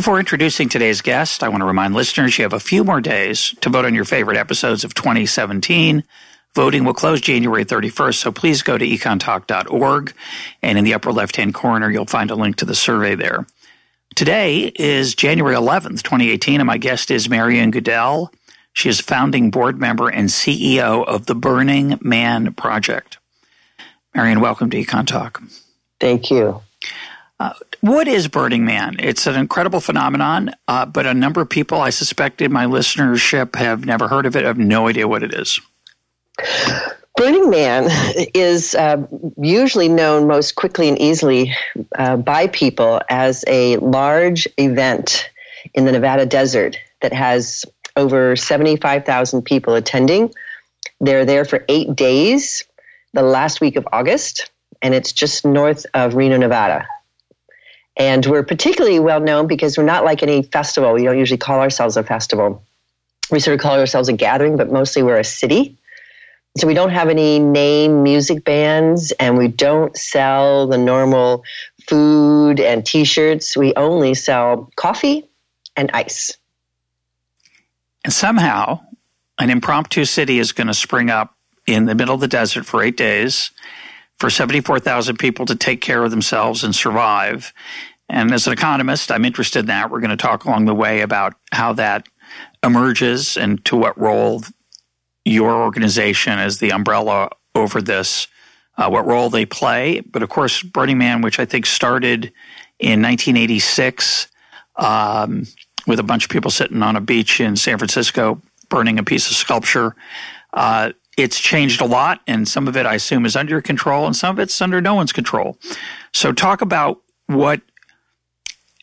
Before introducing today's guest, I want to remind listeners you have a few more days to vote on your favorite episodes of 2017. Voting will close January 31st, so please go to econtalk.org and in the upper left hand corner, you'll find a link to the survey there. Today is January 11th, 2018, and my guest is Marian Goodell. She is founding board member and CEO of the Burning Man Project. Marian, welcome to Econ Talk. Thank you. Uh, what is Burning Man? It's an incredible phenomenon, uh, but a number of people I suspect in my listenership have never heard of it, have no idea what it is. Burning Man is uh, usually known most quickly and easily uh, by people as a large event in the Nevada desert that has over 75,000 people attending. They're there for eight days, the last week of August, and it's just north of Reno, Nevada. And we're particularly well known because we're not like any festival. We don't usually call ourselves a festival. We sort of call ourselves a gathering, but mostly we're a city. So we don't have any name music bands and we don't sell the normal food and t shirts. We only sell coffee and ice. And somehow, an impromptu city is going to spring up in the middle of the desert for eight days for 74,000 people to take care of themselves and survive. And as an economist, I'm interested in that. We're going to talk along the way about how that emerges and to what role your organization as the umbrella over this, uh, what role they play. But of course, Burning Man, which I think started in 1986 um, with a bunch of people sitting on a beach in San Francisco burning a piece of sculpture. Uh, it's changed a lot, and some of it, I assume, is under control, and some of it's under no one's control. So, talk about what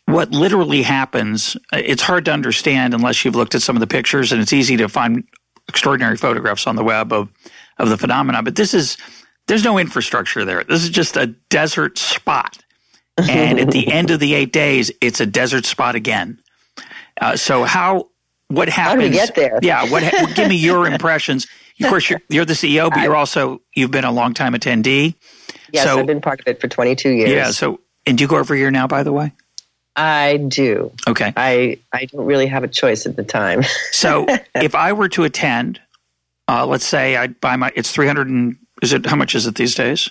what literally happens, it's hard to understand unless you've looked at some of the pictures, and it's easy to find extraordinary photographs on the web of, of the phenomenon. But this is, there's no infrastructure there. This is just a desert spot. And at the end of the eight days, it's a desert spot again. Uh, so how, what happens? How do we get there? Yeah. What, give me your impressions. Of course, you're, you're the CEO, but you're also, you've been a long time attendee. Yes, so, I've been part of it for 22 years. Yeah. So, and do you go every year now, by the way? I do. Okay. I, I don't really have a choice at the time. so if I were to attend, uh, let's say I buy my, it's 300 and, is it, how much is it these days?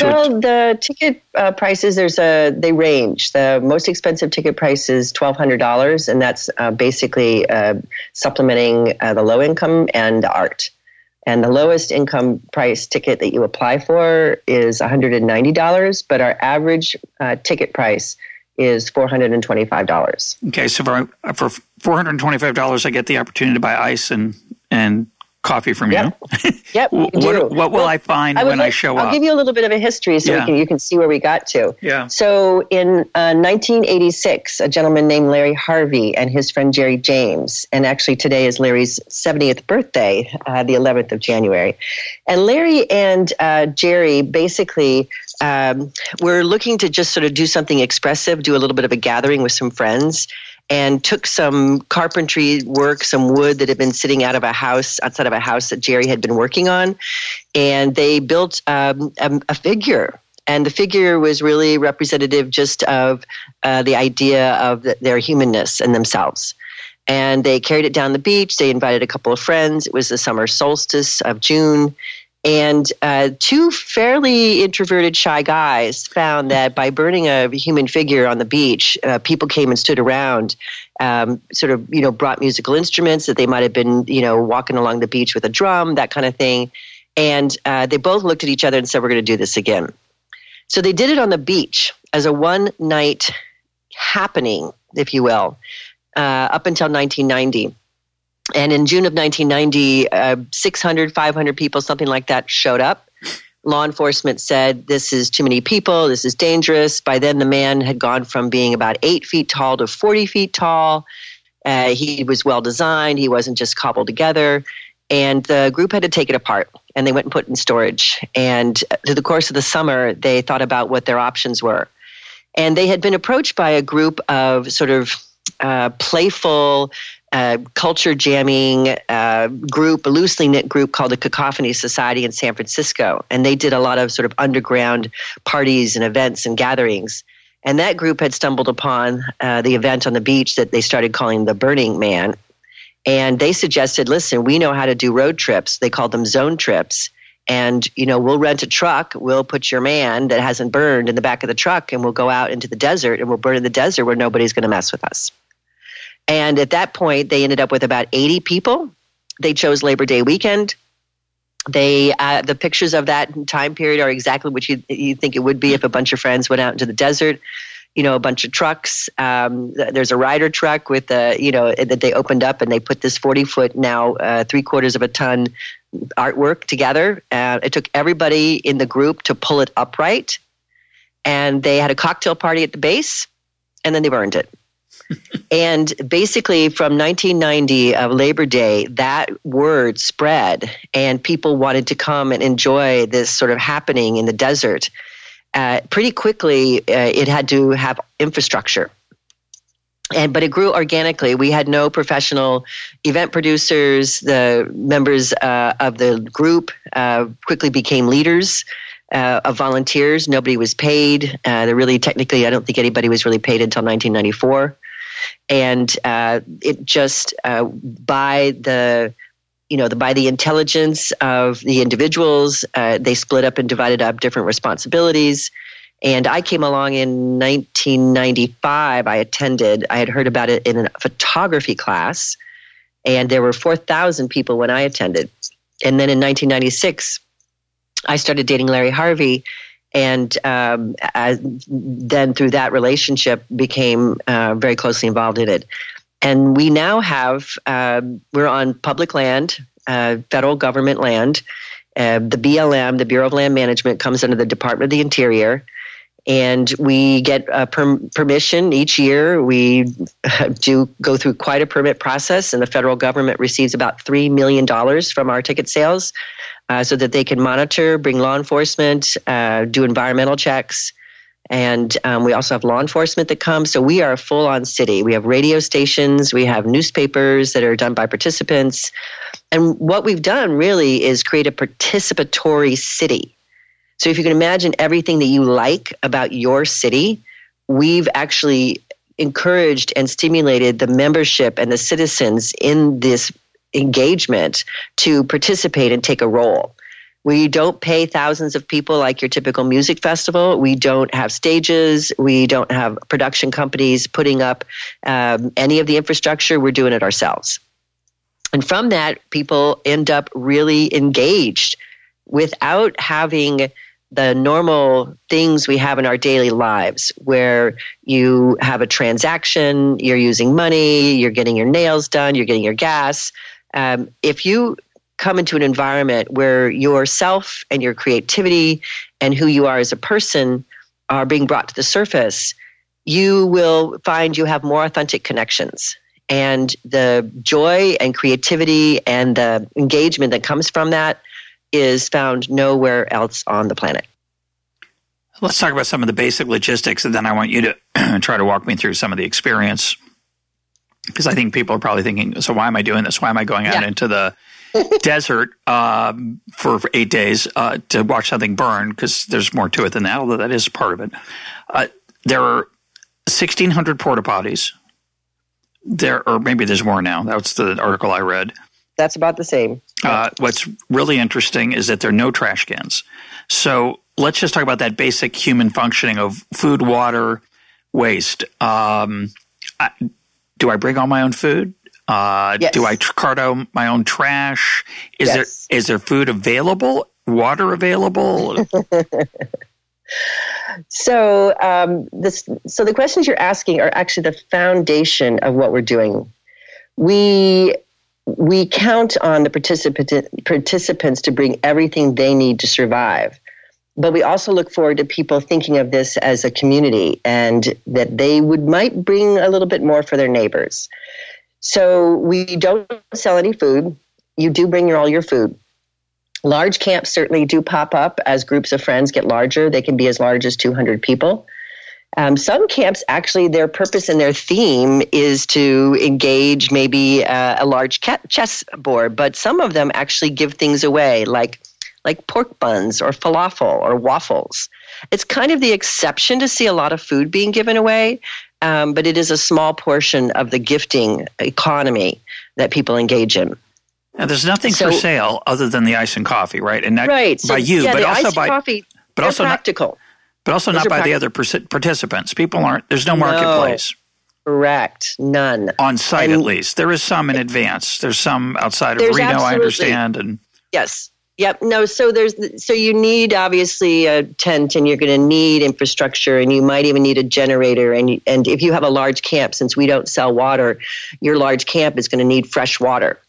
Well, the ticket uh, prices there's a they range. The most expensive ticket price is twelve hundred dollars, and that's uh, basically uh, supplementing uh, the low income and art. And the lowest income price ticket that you apply for is one hundred and ninety dollars, but our average uh, ticket price is $425. Okay, so for, for $425, I get the opportunity to buy ice and, and coffee from yep. you. yep. what, what, will well, I find I when like, I show I'll up? I'll give you a little bit of a history so yeah. can, you can see where we got to. Yeah. So in uh, 1986, a gentleman named Larry Harvey and his friend Jerry James, and actually today is Larry's 70th birthday, uh, the 11th of January. And Larry and uh, Jerry basically um, we're looking to just sort of do something expressive, do a little bit of a gathering with some friends, and took some carpentry work, some wood that had been sitting out of a house, outside of a house that Jerry had been working on, and they built um, a, a, figure. And the figure was really representative just of uh, the idea of the, their humanness and themselves. And they carried it down the beach. They invited a couple of friends. It was the summer solstice of June and uh, two fairly introverted, shy guys found that by burning a human figure on the beach, uh, people came and stood around, um, sort of, you know, brought musical instruments that they might have been, you know, walking along the beach with a drum, that kind of thing. And uh, they both looked at each other and said, We're going to do this again. So they did it on the beach as a one night happening, if you will, uh, up until 1990 and in June of 1990, uh, 600, 500 people, something like that, showed up. Law enforcement said, This is too many people, this is dangerous. By then, the man had gone from being about eight feet tall to 40 feet tall. Uh, he was well designed, he wasn't just cobbled together. And the group had to take it apart and they went and put it in storage. And through the course of the summer, they thought about what their options were. And they had been approached by a group of sort of uh, playful, uh, culture jamming uh, group, a loosely knit group called the Cacophony Society in San Francisco. And they did a lot of sort of underground parties and events and gatherings. And that group had stumbled upon uh, the event on the beach that they started calling the Burning Man. And they suggested, listen, we know how to do road trips. They called them zone trips. And, you know, we'll rent a truck, we'll put your man that hasn't burned in the back of the truck, and we'll go out into the desert and we'll burn in the desert where nobody's going to mess with us. And at that point, they ended up with about 80 people. They chose Labor Day weekend. They uh, the pictures of that time period are exactly what you you think it would be if a bunch of friends went out into the desert. You know, a bunch of trucks. Um, there's a Ryder truck with the you know that they opened up and they put this 40 foot now uh, three quarters of a ton artwork together. Uh, it took everybody in the group to pull it upright, and they had a cocktail party at the base, and then they burned it and basically, from 1990 of Labor Day, that word spread, and people wanted to come and enjoy this sort of happening in the desert. Uh, pretty quickly, uh, it had to have infrastructure. And, but it grew organically. We had no professional event producers. The members uh, of the group uh, quickly became leaders. Uh, of volunteers. Nobody was paid. Uh, there really, technically, I don't think anybody was really paid until 1994 and uh, it just uh, by the you know the, by the intelligence of the individuals uh, they split up and divided up different responsibilities. And i came along in 1995 i attended i had heard about it in a photography class and there were 4000 people when i attended. And then in 1996 i started dating larry harvey and um, then through that relationship became uh, very closely involved in it. And we now have uh, we're on public land uh, federal government land. Uh, the blm the bureau of land management comes under the department of the interior. And we get per- permission each year. We do go through quite a permit process and the federal government receives about $3 million from our ticket sales uh, so that they can monitor, bring law enforcement, uh, do environmental checks. And um, we also have law enforcement that comes. So we are a full on city. We have radio stations, we have newspapers that are done by participants. And what we've done really is create a participatory city. So if you can imagine everything that you like about your city, we've actually encouraged and stimulated the membership and the citizens in this engagement to participate and take a role. We don't pay thousands of people like your typical music festival. We don't have stages. We don't have production companies putting up um, any of the infrastructure. We're doing it ourselves. And from that, people end up really engaged without having the normal things we have in our daily lives where you have a transaction, you're using money, you're getting your nails done, you're getting your gas. Um, if you come into an environment where yourself and your creativity and who you are as a person are being brought to the surface, you will find you have more authentic connections. And the joy and creativity and the engagement that comes from that is found nowhere else on the planet. Let's talk about some of the basic logistics, and then I want you to try to walk me through some of the experience because I think people are probably thinking, so why am I doing this? Why am I going out yeah. into the desert um, for, for, eight days uh, to watch something burn? Because there's more to it than that, although that is part of it. Uh, there are 1,600 porta potties. There, or maybe there's more now. That's the article I read. That's about the same. Uh, what's really interesting is that there are no trash cans. So let's just talk about that basic human functioning of food, water, waste. Um, I, do I bring all my own food? Uh, yes. Do I cart out my own trash? Is yes. there is there food available? Water available? so um, this so the questions you're asking are actually the foundation of what we're doing. We we count on the participant, participants to bring everything they need to survive. But we also look forward to people thinking of this as a community and that they would might bring a little bit more for their neighbors. So we don't sell any food. You do bring your, all your food. Large camps certainly do pop up as groups of friends get larger. They can be as large as 200 people. Um, some camps actually, their purpose and their theme is to engage maybe uh, a large chess board, but some of them actually give things away, like like pork buns or falafel or waffles. It's kind of the exception to see a lot of food being given away, um, but it is a small portion of the gifting economy that people engage in. Now, there's nothing so, for sale other than the ice and coffee, right? And not right. by you, yeah, but also by coffee, but also practical. Not, but also Those not by the other participants. People aren't. There's no marketplace. No, correct. None on site, and, at least. There is some in advance. There's some outside of Reno. I understand. And yes, Yep. No. So there's so you need obviously a tent, and you're going to need infrastructure, and you might even need a generator. And and if you have a large camp, since we don't sell water, your large camp is going to need fresh water.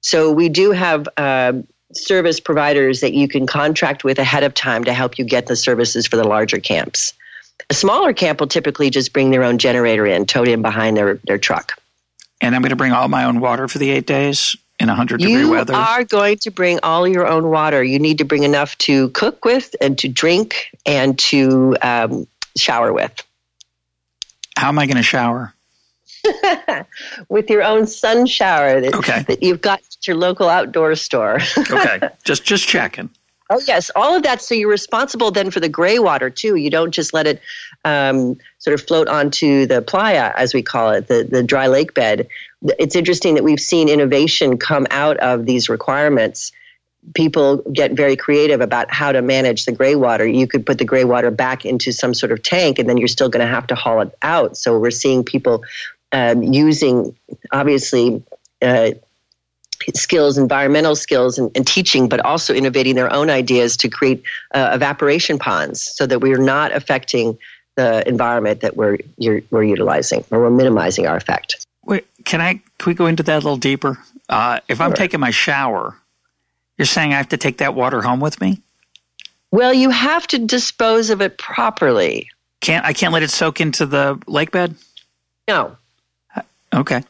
So we do have uh, service providers that you can contract with ahead of time to help you get the services for the larger camps. A smaller camp will typically just bring their own generator in, towed in behind their their truck. And I'm going to bring all my own water for the eight days in 100 degree you weather? You are going to bring all your own water. You need to bring enough to cook with and to drink and to um, shower with. How am I going to shower? with your own sun shower that, okay. that you've got at your local outdoor store. okay, just just checking. Oh yes, all of that. So you're responsible then for the gray water too. You don't just let it um, sort of float onto the playa, as we call it, the the dry lake bed it's interesting that we've seen innovation come out of these requirements. People get very creative about how to manage the gray water. You could put the gray water back into some sort of tank, and then you're still going to have to haul it out. So we're seeing people um, using, obviously, uh, skills, environmental skills, and, and, teaching, but also innovating their own ideas to create uh, evaporation ponds so that we're not affecting the environment that we're we're utilizing or we're minimizing our effect. Wait, can I? Can we go into that a little deeper? Uh, if sure. I'm taking my shower, you're saying I have to take that water home with me? Well, you have to dispose of it properly. Can't I? Can't let it soak into the lake bed. No. Uh, okay.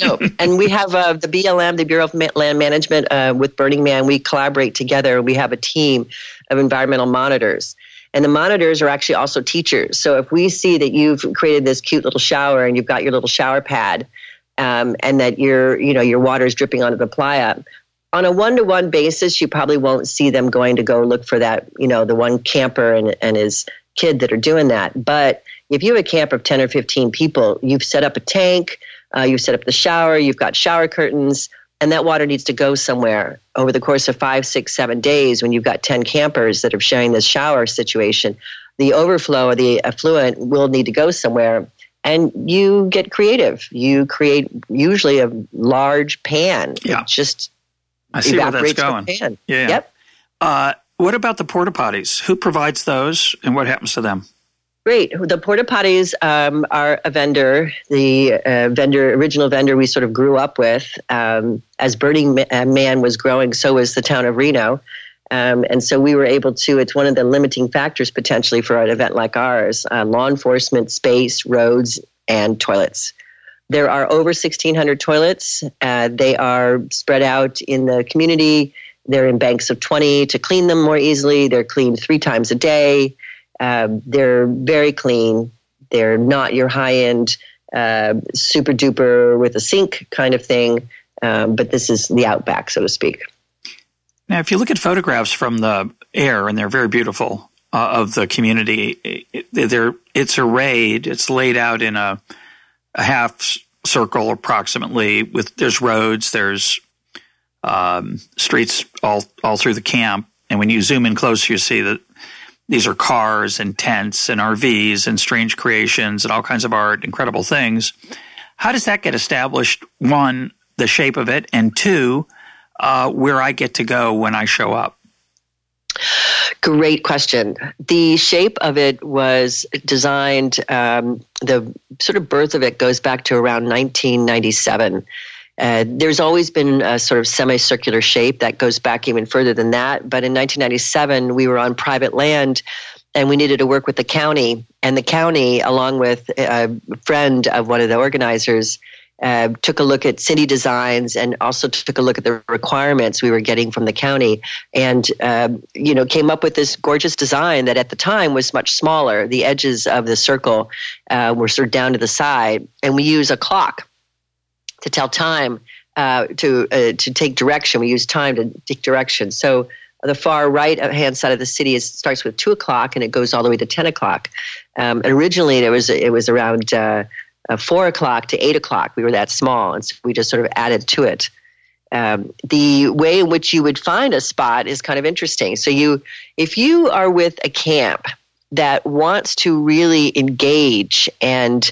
No, and we have uh, the BLM, the Bureau of Land Management, uh, with Burning Man. We collaborate together. We have a team of environmental monitors, and the monitors are actually also teachers. So if we see that you've created this cute little shower and you've got your little shower pad, um, and that your you know your water is dripping onto the playa, on a one to one basis, you probably won't see them going to go look for that you know the one camper and, and his kid that are doing that. But if you have a camp of ten or fifteen people, you've set up a tank, uh, you've set up the shower, you've got shower curtains and that water needs to go somewhere over the course of five, six, seven days when you've got 10 campers that are sharing this shower situation. The overflow of the effluent will need to go somewhere. And you get creative. You create usually a large pan. Yeah. It just I see where that's going. pan. Yeah. Yep. Uh, what about the porta potties? Who provides those and what happens to them? Great. The porta potties um, are a vendor, the uh, vendor, original vendor we sort of grew up with. Um, as Burning uh, Man was growing, so was the town of Reno. Um, and so we were able to, it's one of the limiting factors potentially for an event like ours uh, law enforcement, space, roads, and toilets. There are over 1,600 toilets. Uh, they are spread out in the community. They're in banks of 20 to clean them more easily. They're cleaned three times a day. Um, they're very clean. They're not your high end, uh, super duper with a sink kind of thing. Um, but this is the outback, so to speak. Now, if you look at photographs from the air, and they're very beautiful uh, of the community, it, they're, it's arrayed, it's laid out in a, a half circle approximately. With there's roads, there's um, streets all all through the camp, and when you zoom in closer, you see that these are cars and tents and RVs and strange creations and all kinds of art, incredible things. How does that get established? One, the shape of it, and two, uh, where I get to go when I show up. Great question. The shape of it was designed, um, the sort of birth of it goes back to around 1997. Uh, there's always been a sort of semicircular shape that goes back even further than that. But in 1997, we were on private land and we needed to work with the county. And the county, along with a friend of one of the organizers, uh, took a look at city designs and also took a look at the requirements we were getting from the county and uh, you know came up with this gorgeous design that at the time was much smaller the edges of the circle uh, were sort of down to the side and we use a clock to tell time uh, to uh, to take direction we use time to take direction so the far right hand side of the city is, starts with two o'clock and it goes all the way to ten o'clock. Um, and originally, it was it was around uh, uh, four o'clock to eight o'clock. We were that small, and so we just sort of added to it. Um, the way in which you would find a spot is kind of interesting. So you, if you are with a camp that wants to really engage and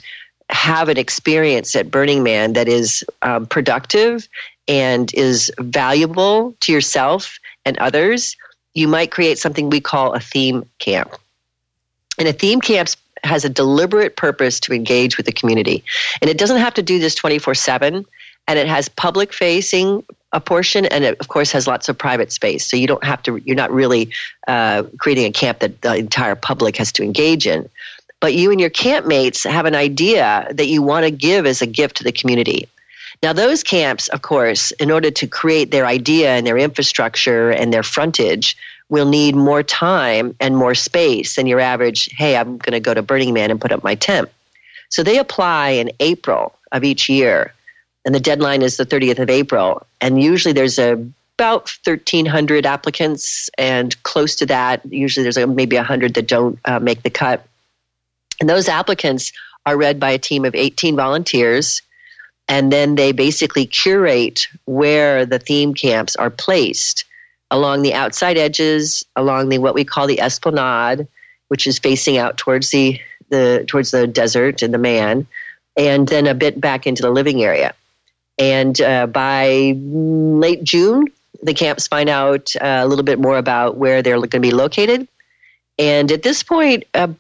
have an experience at Burning Man that is um, productive and is valuable to yourself and others, you might create something we call a theme camp. And a theme camp has a deliberate purpose to engage with the community. And it doesn't have to do this 24 7. And it has public facing a portion, and it, of course, has lots of private space. So you don't have to, you're not really uh, creating a camp that the entire public has to engage in. But you and your campmates have an idea that you want to give as a gift to the community. Now, those camps, of course, in order to create their idea and their infrastructure and their frontage, will need more time and more space than your average, hey, I'm going to go to Burning Man and put up my tent. So they apply in April of each year, and the deadline is the 30th of April. And usually there's a, about 1,300 applicants, and close to that, usually there's a, maybe 100 that don't uh, make the cut. And those applicants are read by a team of 18 volunteers and then they basically curate where the theme camps are placed along the outside edges, along the what we call the esplanade, which is facing out towards the, the towards the desert and the man, and then a bit back into the living area. And uh, by late June, the camps find out uh, a little bit more about where they're going to be located. And at this point, a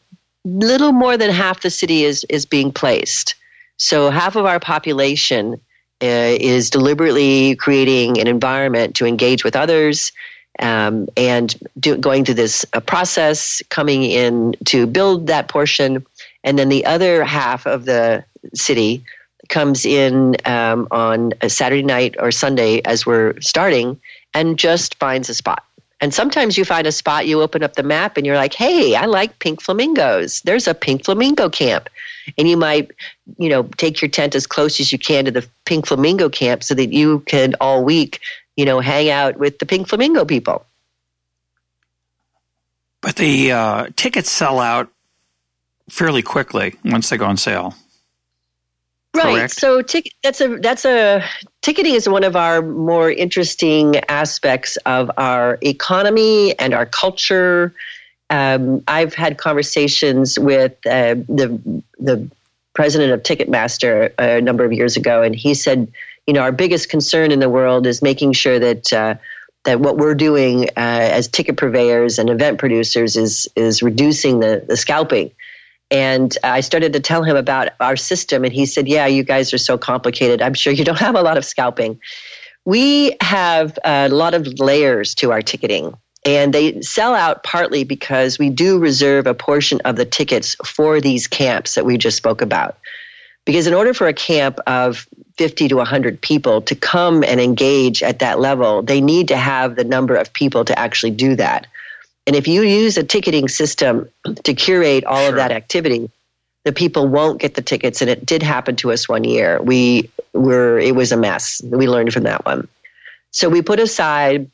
little more than half the city is is being placed. So half of our population uh, is deliberately creating an environment to engage with others um, and do, going through this uh, process, coming in to build that portion. And then the other half of the city comes in um, on a Saturday night or Sunday as we're starting and just finds a spot. And sometimes you find a spot, you open up the map, and you're like, hey, I like pink flamingos. There's a pink flamingo camp. And you might, you know, take your tent as close as you can to the pink flamingo camp so that you can all week, you know, hang out with the pink flamingo people. But the uh, tickets sell out fairly quickly once they go on sale. Right. Correct? So tic- that's a that's a ticketing is one of our more interesting aspects of our economy and our culture. Um, I've had conversations with uh, the the president of Ticketmaster a number of years ago, and he said, you know, our biggest concern in the world is making sure that uh, that what we're doing uh, as ticket purveyors and event producers is is reducing the, the scalping and I started to tell him about our system, and he said, Yeah, you guys are so complicated. I'm sure you don't have a lot of scalping. We have a lot of layers to our ticketing, and they sell out partly because we do reserve a portion of the tickets for these camps that we just spoke about. Because in order for a camp of 50 to 100 people to come and engage at that level, they need to have the number of people to actually do that. And if you use a ticketing system to curate all sure. of that activity, the people won't get the tickets. And it did happen to us one year. We were, it was a mess. We learned from that one. So we put aside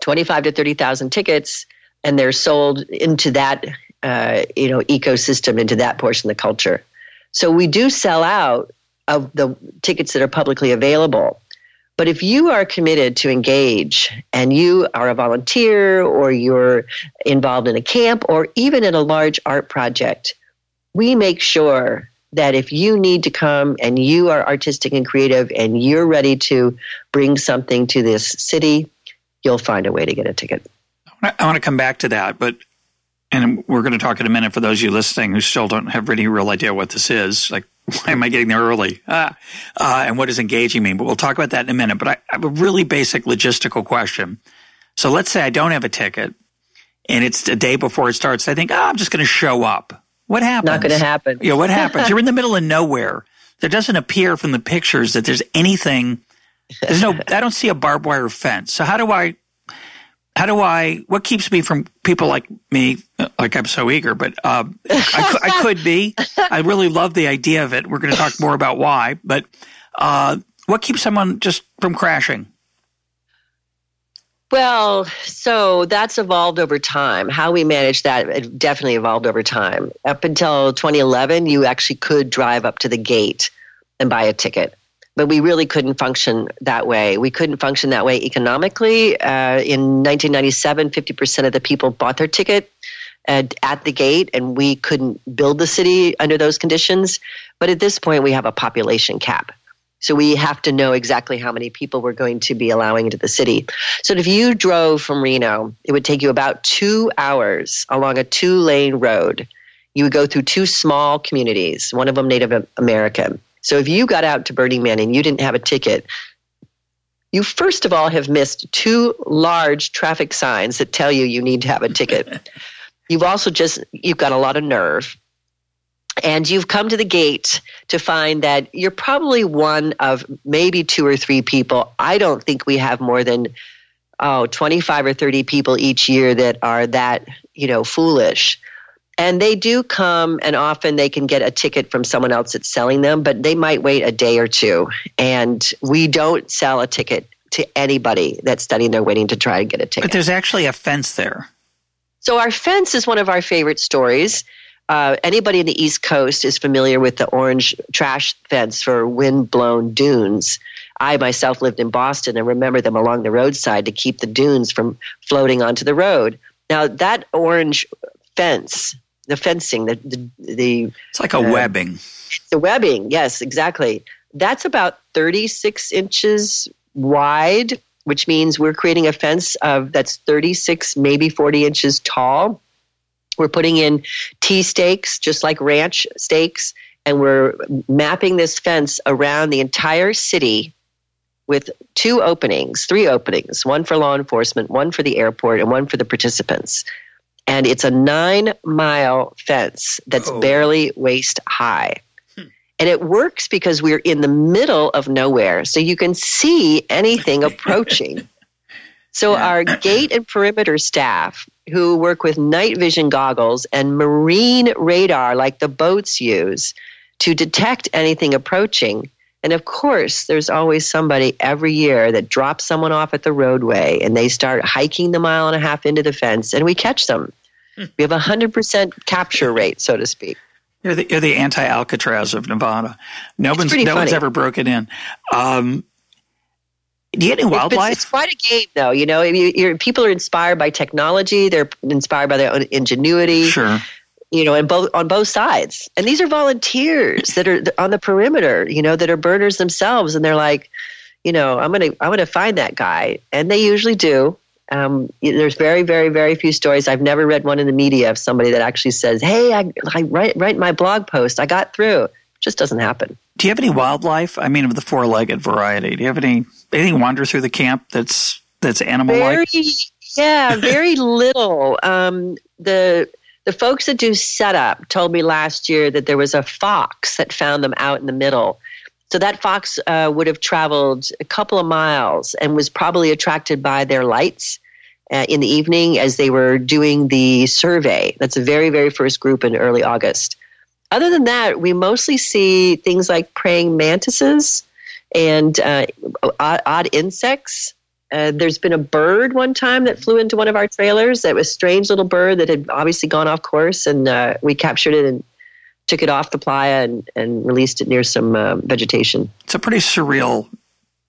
25 to 30,000 tickets and they're sold into that, uh, you know, ecosystem, into that portion of the culture. So we do sell out of the tickets that are publicly available. But if you are committed to engage and you are a volunteer or you're involved in a camp or even in a large art project, we make sure that if you need to come and you are artistic and creative and you're ready to bring something to this city, you'll find a way to get a ticket. I want to come back to that, but and we're going to talk in a minute for those of you listening who still don't have any real idea what this is. Like why am I getting there early? Uh, uh, and what does engaging mean? But we'll talk about that in a minute. But I, I have a really basic logistical question. So let's say I don't have a ticket and it's a day before it starts. I think, oh, I'm just going to show up. What happens? Not going to happen. Yeah, what happens? You're in the middle of nowhere. There doesn't appear from the pictures that there's anything. There's no. I don't see a barbed wire fence. So how do I? How do I? What keeps me from people like me? Like I'm so eager, but uh, I, I, could be. I really love the idea of it. We're going to talk more about why. But uh, what keeps someone just from crashing? Well, so that's evolved over time. How we manage that it definitely evolved over time. Up until 2011, you actually could drive up to the gate and buy a ticket, but we really couldn't function that way. We couldn't function that way economically. Uh, in 1997, 50% of the people bought their ticket at, at the gate, and we couldn't build the city under those conditions. But at this point, we have a population cap. So we have to know exactly how many people we're going to be allowing into the city. So if you drove from Reno, it would take you about two hours along a two lane road. You would go through two small communities, one of them Native American. So if you got out to Burning Man and you didn't have a ticket, you first of all have missed two large traffic signs that tell you you need to have a ticket. you've also just you've got a lot of nerve and you've come to the gate to find that you're probably one of maybe two or three people. I don't think we have more than oh 25 or 30 people each year that are that you know foolish and they do come and often they can get a ticket from someone else that's selling them but they might wait a day or two and we don't sell a ticket to anybody that's studying there waiting to try to get a ticket but there's actually a fence there so our fence is one of our favorite stories uh, anybody in the East Coast is familiar with the orange trash fence for wind-blown dunes. I myself lived in Boston and remember them along the roadside to keep the dunes from floating onto the road. Now that orange fence, the fencing, the the, the it's like a uh, webbing. The webbing, yes, exactly. That's about 36 inches wide, which means we're creating a fence of that's 36, maybe 40 inches tall we're putting in T stakes, just like ranch stakes, and we're mapping this fence around the entire city with two openings, three openings, one for law enforcement, one for the airport, and one for the participants. And it's a nine mile fence that's oh. barely waist high. Hmm. And it works because we're in the middle of nowhere, so you can see anything approaching. So yeah. our gate and perimeter staff who work with night vision goggles and marine radar like the boats use to detect anything approaching. And of course, there's always somebody every year that drops someone off at the roadway and they start hiking the mile and a half into the fence and we catch them. we have a 100% capture rate, so to speak. You're the, you're the anti Alcatraz of Nevada. No, one's, no one's ever broken in. Um, do you get any wildlife? It's, it's, quite a game, though. You know, you, people are inspired by technology. They're inspired by their own ingenuity. Sure. You know, and both on both sides. And these are volunteers that are on the perimeter. You know, that are burners themselves, and they're like, you know, I'm gonna I'm gonna find that guy, and they usually do. Um, there's very, very, very few stories. I've never read one in the media of somebody that actually says, "Hey, I, I write write my blog post. I got through." It just doesn't happen. Do you have any wildlife? I mean, of the four-legged variety. Do you have any anything wander through the camp that's that's animal like? Yeah, very little. Um, the the folks that do setup told me last year that there was a fox that found them out in the middle. So that fox uh, would have traveled a couple of miles and was probably attracted by their lights uh, in the evening as they were doing the survey. That's the very, very first group in early August. Other than that, we mostly see things like praying mantises and uh, odd, odd, insects. Uh, there's been a bird one time that flew into one of our trailers. That was a strange little bird that had obviously gone off course, and uh, we captured it and took it off the playa and, and released it near some uh, vegetation. It's a pretty surreal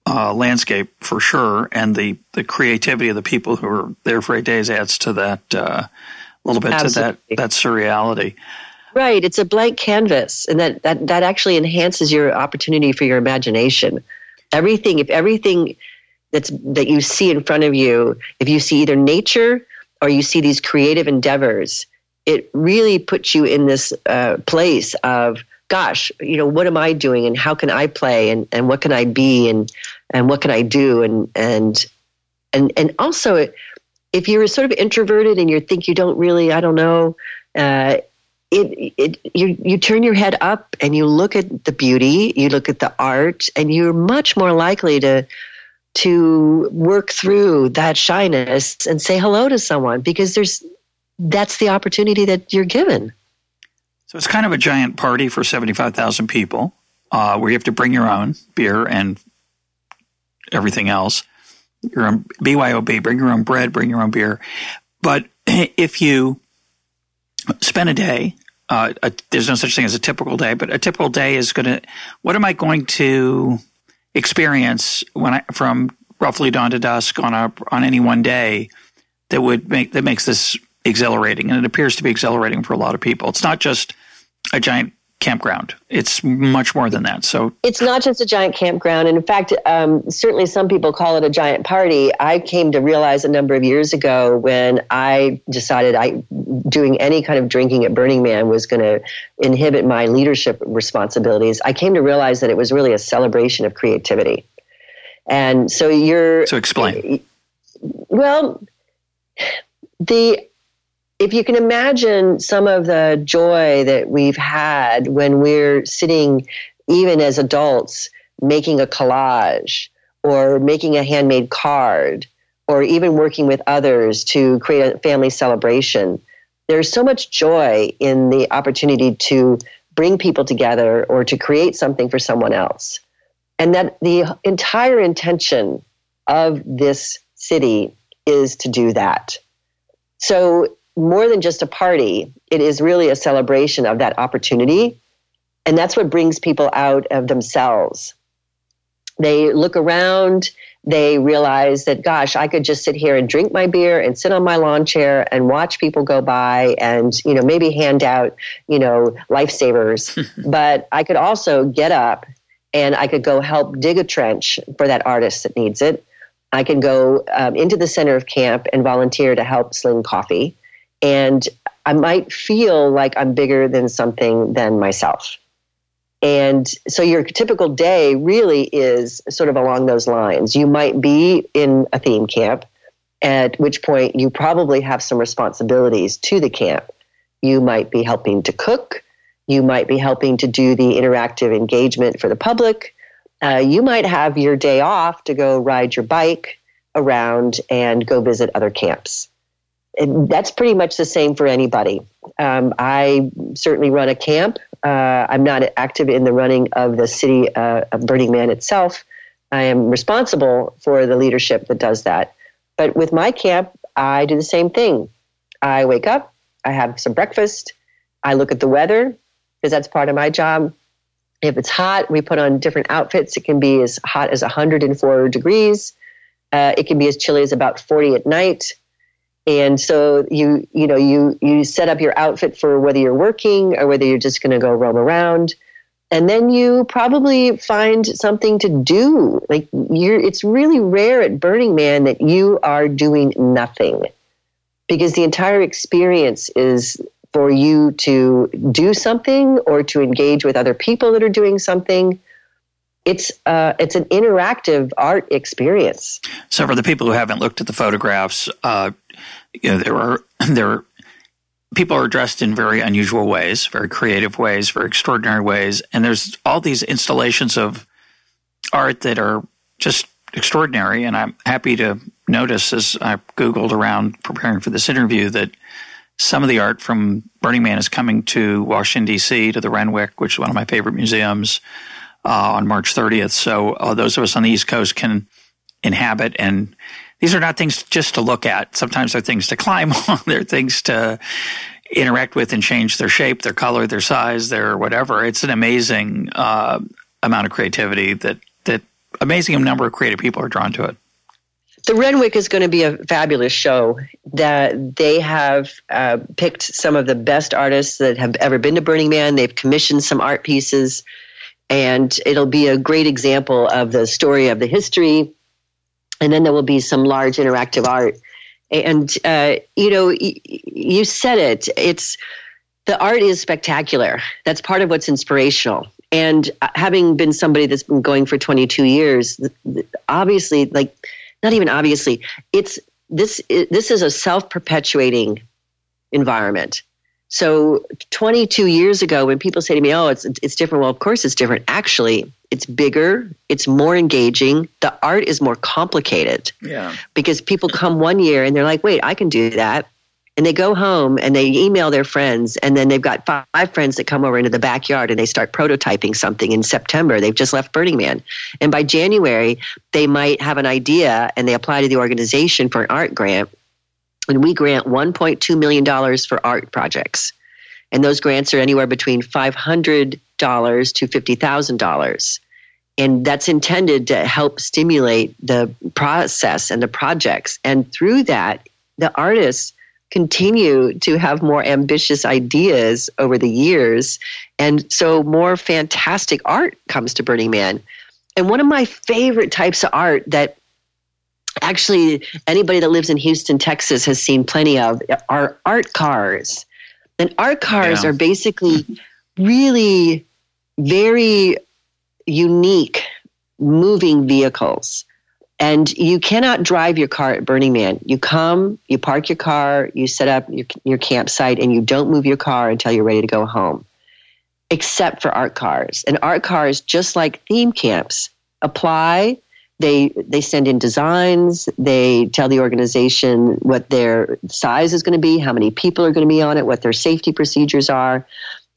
uh, landscape for sure, and the, the creativity of the people who are there for eight days adds to that a uh, little bit Absolutely. to that that surreality. Right. It's a blank canvas, and that, that, that actually enhances your opportunity for your imagination. Everything, if everything that's that you see in front of you, if you see either nature or you see these creative endeavors, it really puts you in this uh, place of gosh, you know, what am I doing and how can I play and, and what can I be and, and what can I do? And, and, and, and also if you're sort of introverted and you think you don't really, I don't know, uh, it, it you you turn your head up and you look at the beauty, you look at the art, and you're much more likely to to work through that shyness and say hello to someone because there's that's the opportunity that you're given. So it's kind of a giant party for 75,000 people uh, where you have to bring your own beer and everything else. Your own BYOB, bring your own bread, bring your own beer. But if you spend a day, uh, a, there's no such thing as a typical day, but a typical day is going to, what am I going to experience when I, from roughly dawn to dusk on a, on any one day that would make, that makes this exhilarating, and it appears to be exhilarating for a lot of people. It's not just a giant campground. It's much more than that. So it's not just a giant campground. And in fact, um, certainly some people call it a giant party. I came to realize a number of years ago when I decided I doing any kind of drinking at Burning Man was going to inhibit my leadership responsibilities. I came to realize that it was really a celebration of creativity. And so you're so explain. Well, the if you can imagine some of the joy that we've had when we're sitting, even as adults, making a collage or making a handmade card or even working with others to create a family celebration, there's so much joy in the opportunity to bring people together or to create something for someone else. And that the entire intention of this city is to do that. So more than just a party, it is really a celebration of that opportunity. And that's what brings people out of themselves. They look around, they realize that, gosh, I could just sit here and drink my beer and sit on my lawn chair and watch people go by and, you know, maybe hand out, you know, lifesavers. but I could also get up and I could go help dig a trench for that artist that needs it. I can go um, into the center of camp and volunteer to help sling coffee and I might feel like I'm bigger than something than myself. And so your typical day really is sort of along those lines. You might be in a theme camp, at which point you probably have some responsibilities to the camp. You might be helping to cook. You might be helping to do the interactive engagement for the public. Uh, you might have your day off to go ride your bike around and go visit other camps that's pretty much the same for anybody. Um, I certainly run a camp. Uh, I'm not active in the running of the city uh, of Burning Man itself. I am responsible for the leadership that does that. But with my camp, I do the same thing. I wake up, I have some breakfast, I look at the weather because that's part of my job. If it's hot, we put on different outfits. It can be as hot as 104 degrees. Uh, it can be as chilly as about 40 at night and so you you know you you set up your outfit for whether you're working or whether you're just going to go roam around. And then you probably find something to do. Like you're it's really rare at burning man that you are doing nothing because the entire experience is for you to do something or to engage with other people that are doing something. It's uh, it's an interactive art experience. So, for the people who haven't looked at the photographs, uh, you know, there are there are, people are dressed in very unusual ways, very creative ways, very extraordinary ways, and there's all these installations of art that are just extraordinary. And I'm happy to notice as I googled around preparing for this interview that some of the art from Burning Man is coming to Washington D.C. to the Renwick, which is one of my favorite museums, uh, on March 30th. So uh, those of us on the East Coast can inhabit and these are not things just to look at. Sometimes they're things to climb on. they're things to interact with and change their shape, their color, their size, their whatever. It's an amazing uh, amount of creativity that that amazing number of creative people are drawn to it. The Renwick is going to be a fabulous show. That they have uh, picked some of the best artists that have ever been to Burning Man. They've commissioned some art pieces, and it'll be a great example of the story of the history and then there will be some large interactive art. And uh, you know, y- you said it. It's the art is spectacular. That's part of what's inspirational. And uh, having been somebody that's been going for 22 years, obviously, like not even obviously, it's this. This is a self-perpetuating environment. So 22 years ago, when people say to me, "Oh, it's it's different," well, of course it's different. Actually, it's bigger, it's more engaging. The art is more complicated. Yeah. Because people come one year and they're like, "Wait, I can do that." and they go home and they email their friends and then they've got five friends that come over into the backyard and they start prototyping something in september they've just left burning man and by january they might have an idea and they apply to the organization for an art grant and we grant $1.2 million for art projects and those grants are anywhere between $500 to $50000 and that's intended to help stimulate the process and the projects and through that the artists continue to have more ambitious ideas over the years. And so more fantastic art comes to Burning Man. And one of my favorite types of art that actually anybody that lives in Houston, Texas has seen plenty of are art cars. And art cars yeah. are basically really very unique moving vehicles and you cannot drive your car at Burning Man. You come, you park your car, you set up your, your campsite, and you don't move your car until you're ready to go home, except for art cars. And art cars, just like theme camps, apply. They they send in designs. They tell the organization what their size is going to be, how many people are going to be on it, what their safety procedures are.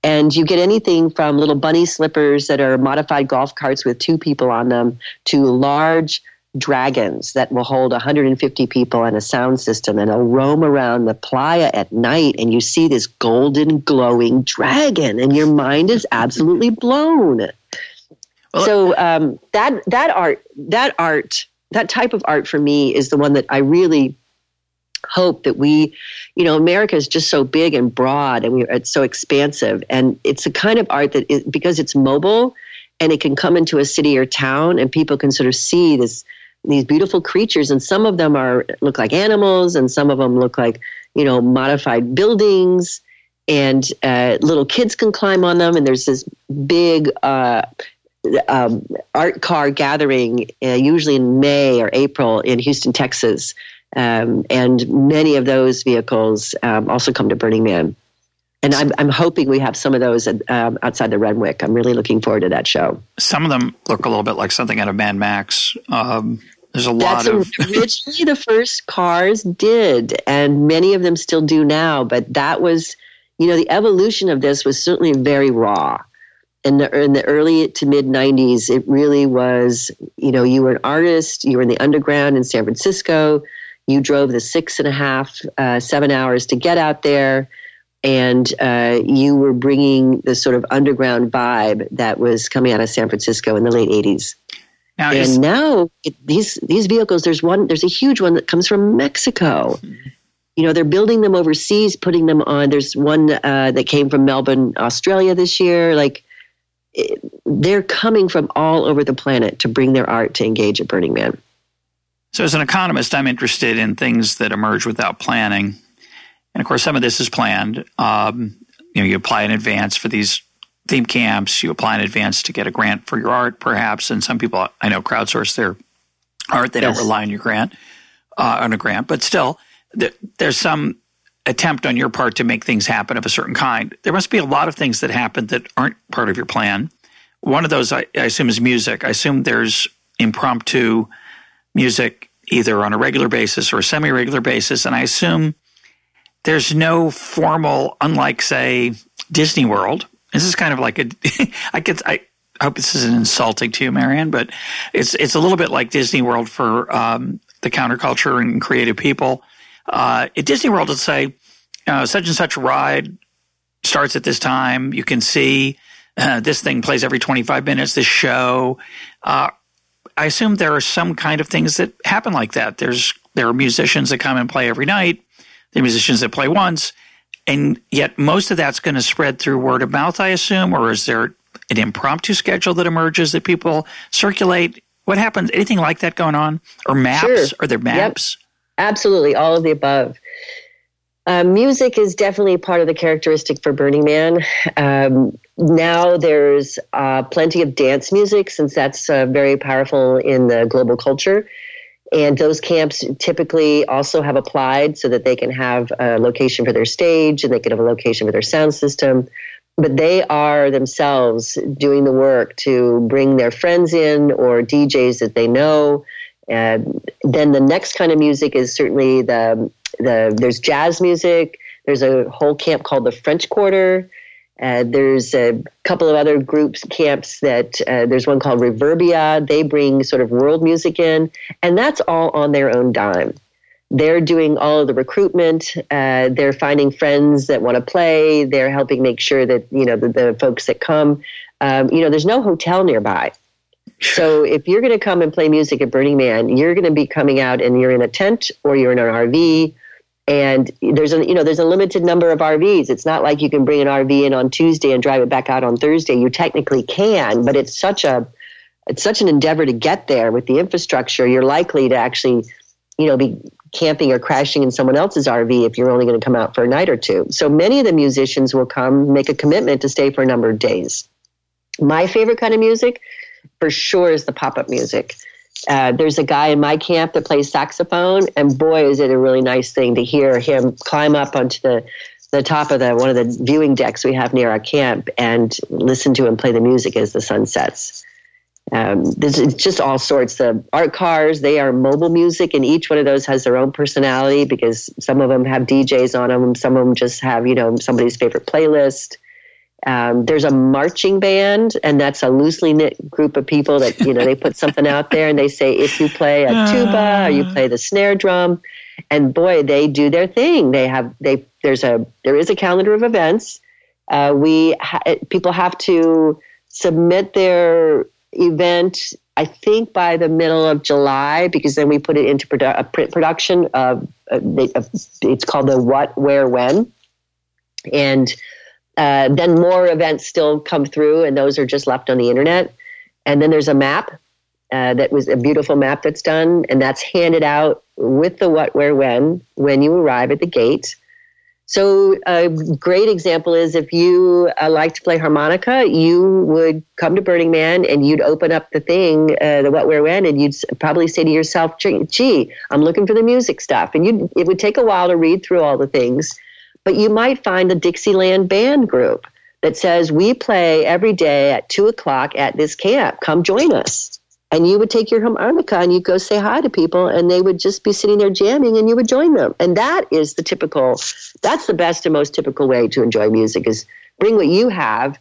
And you get anything from little bunny slippers that are modified golf carts with two people on them to large dragons that will hold 150 people and a sound system and they'll roam around the playa at night and you see this golden glowing dragon and your mind is absolutely blown well, so um, that that art that art that type of art for me is the one that i really hope that we you know america is just so big and broad and we, it's so expansive and it's a kind of art that is, because it's mobile and it can come into a city or town and people can sort of see this these beautiful creatures, and some of them are look like animals, and some of them look like you know modified buildings, and uh, little kids can climb on them. And there's this big uh, um, art car gathering, uh, usually in May or April in Houston, Texas. Um, and many of those vehicles um, also come to Burning Man. And I'm, I'm hoping we have some of those um, outside the Renwick. I'm really looking forward to that show. Some of them look a little bit like something out of Mad Max. Um, there's a lot That's of originally the first cars did, and many of them still do now. But that was, you know, the evolution of this was certainly very raw. In the, in the early to mid 90s, it really was, you know, you were an artist, you were in the underground in San Francisco, you drove the six and a half, uh, seven hours to get out there, and uh, you were bringing the sort of underground vibe that was coming out of San Francisco in the late 80s. Now, and is, now it, these these vehicles, there's one, there's a huge one that comes from Mexico. You know, they're building them overseas, putting them on. There's one uh, that came from Melbourne, Australia this year. Like it, they're coming from all over the planet to bring their art to engage at Burning Man. So, as an economist, I'm interested in things that emerge without planning, and of course, some of this is planned. Um, you know, you apply in advance for these theme camps. You apply in advance to get a grant for your art, perhaps. And some people I know crowdsource their art; they yes. don't rely on your grant uh, on a grant, but still, th- there's some attempt on your part to make things happen of a certain kind. There must be a lot of things that happen that aren't part of your plan. One of those, I, I assume, is music. I assume there's impromptu music either on a regular basis or a semi-regular basis, and I assume there's no formal, unlike say Disney World, this is kind of like a, I get, I hope this isn't insulting to you, Marian, but it's it's a little bit like Disney World for um, the counterculture and creative people. Uh, at Disney World, let's say uh, such and such ride starts at this time. You can see uh, this thing plays every 25 minutes. This show. Uh, I assume there are some kind of things that happen like that. There's there are musicians that come and play every night. There are musicians that play once. And yet, most of that's going to spread through word of mouth, I assume, or is there an impromptu schedule that emerges that people circulate? What happens? Anything like that going on? Or maps? Sure. Are there maps? Yep. Absolutely, all of the above. Uh, music is definitely part of the characteristic for Burning Man. Um, now there's uh, plenty of dance music since that's uh, very powerful in the global culture. And those camps typically also have applied so that they can have a location for their stage and they can have a location for their sound system. But they are themselves doing the work to bring their friends in or DJs that they know. And then the next kind of music is certainly the, the there's jazz music. There's a whole camp called the French Quarter. Uh, there's a couple of other groups, camps that uh, there's one called Reverbia. They bring sort of world music in, and that's all on their own dime. They're doing all of the recruitment. Uh, they're finding friends that want to play. They're helping make sure that you know the, the folks that come. Um, you know, there's no hotel nearby. So if you're going to come and play music at Burning Man, you're going to be coming out and you're in a tent or you're in an RV and there's a you know there's a limited number of RVs. It's not like you can bring an RV in on Tuesday and drive it back out on Thursday. You technically can, but it's such a it's such an endeavor to get there with the infrastructure. You're likely to actually you know be camping or crashing in someone else's RV if you're only going to come out for a night or two. So many of the musicians will come make a commitment to stay for a number of days. My favorite kind of music for sure is the pop-up music. Uh, there's a guy in my camp that plays saxophone, and boy, is it a really nice thing to hear him climb up onto the the top of the one of the viewing decks we have near our camp and listen to him play the music as the sun sets. Um, there's just all sorts. The art cars, they are mobile music, and each one of those has their own personality because some of them have DJs on them, some of them just have you know somebody's favorite playlist. Um, there's a marching band, and that's a loosely knit group of people that you know they put something out there and they say if you play a tuba or you play the snare drum, and boy, they do their thing. They have they there's a there is a calendar of events. Uh, we ha- people have to submit their event. I think by the middle of July, because then we put it into produ- a print production. Of, uh, it's called the What, Where, When, and uh, then more events still come through, and those are just left on the internet. And then there's a map uh, that was a beautiful map that's done, and that's handed out with the what, where, when when you arrive at the gate. So a great example is if you uh, like to play harmonica, you would come to Burning Man and you'd open up the thing, uh, the what, where, when, and you'd probably say to yourself, "Gee, I'm looking for the music stuff." And you, it would take a while to read through all the things but you might find the Dixieland band group that says, We play every day at two o'clock at this camp. Come join us. And you would take your harmonica and you'd go say hi to people, and they would just be sitting there jamming, and you would join them. And that is the typical, that's the best and most typical way to enjoy music is bring what you have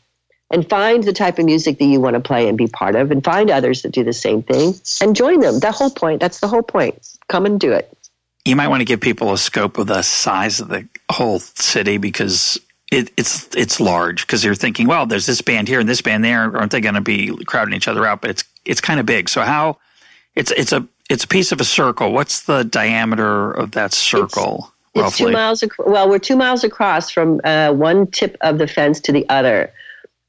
and find the type of music that you want to play and be part of, and find others that do the same thing and join them. The whole point, that's the whole point. Come and do it you might want to give people a scope of the size of the whole city because it, it's it's large because you're thinking, well, there's this band here and this band there, aren't they going to be crowding each other out? But it's it's kind of big. So how it's it's a it's a piece of a circle. What's the diameter of that circle? It's, it's two miles. Ac- well, we're two miles across from uh, one tip of the fence to the other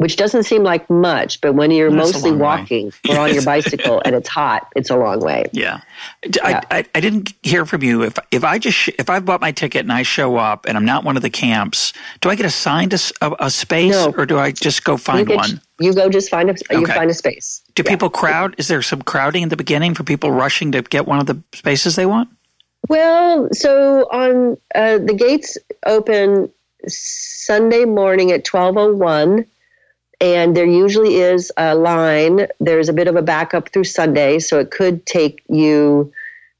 which doesn't seem like much, but when you're That's mostly walking or on your bicycle and it's hot, it's a long way. Yeah. yeah. I, I, I, didn't hear from you. If if I just if I bought my ticket and I show up and I'm not one of the camps, do I get assigned a, a, a space no. or do I just go find you one? You go just find a you find a space. Do yeah. people crowd? Is there some crowding in the beginning for people rushing to get one of the spaces they want? Well, so on uh, the gates open Sunday morning at twelve oh one and there usually is a line. There's a bit of a backup through Sunday, so it could take you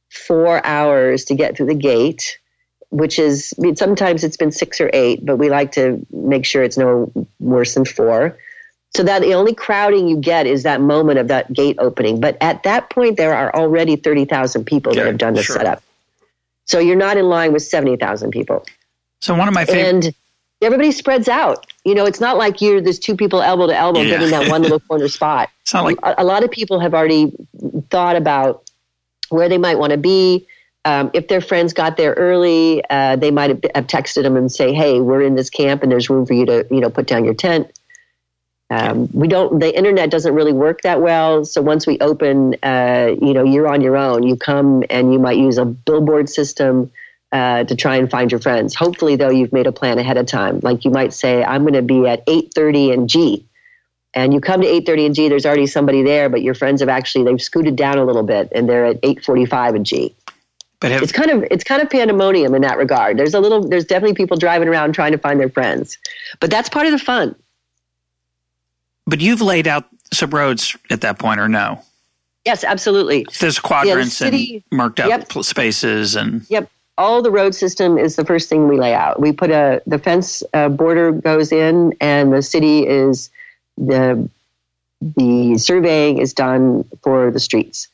four hours to get through the gate, which is I mean, sometimes it's been six or eight, but we like to make sure it's no worse than four. So that the only crowding you get is that moment of that gate opening. But at that point, there are already thirty thousand people that have done the sure. setup. So you're not in line with seventy thousand people. So one of my favorite. Everybody spreads out. You know, it's not like you're there's two people elbow to elbow yeah. getting that one little corner spot. It's not like a, a, lot of people have already thought about where they might want to be. Um, if their friends got there early, uh, they might have, have, texted them and say, "Hey, we're in this camp, and there's room for you to, you know, put down your tent." Um, we don't. The internet doesn't really work that well. So once we open, uh, you know, you're on your own. You come and you might use a billboard system uh, to try and find your friends. Hopefully, though, you've made a plan ahead of time. Like you might say, I'm going to be at 8:30 in G, and you come to 8:30 in G. There's already somebody there, but your friends have actually they've scooted down a little bit, and they're at 8:45 in G. But have, it's kind of it's kind of pandemonium in that regard. There's a little there's definitely people driving around trying to find their friends, but that's part of the fun. But you've laid out some roads at that point, or no? Yes, absolutely. There's quadrants yeah, the city, and marked out yep. spaces and. Yep, all the road system is the first thing we lay out. We put a the fence uh, border goes in, and the city is the the surveying is done for the streets,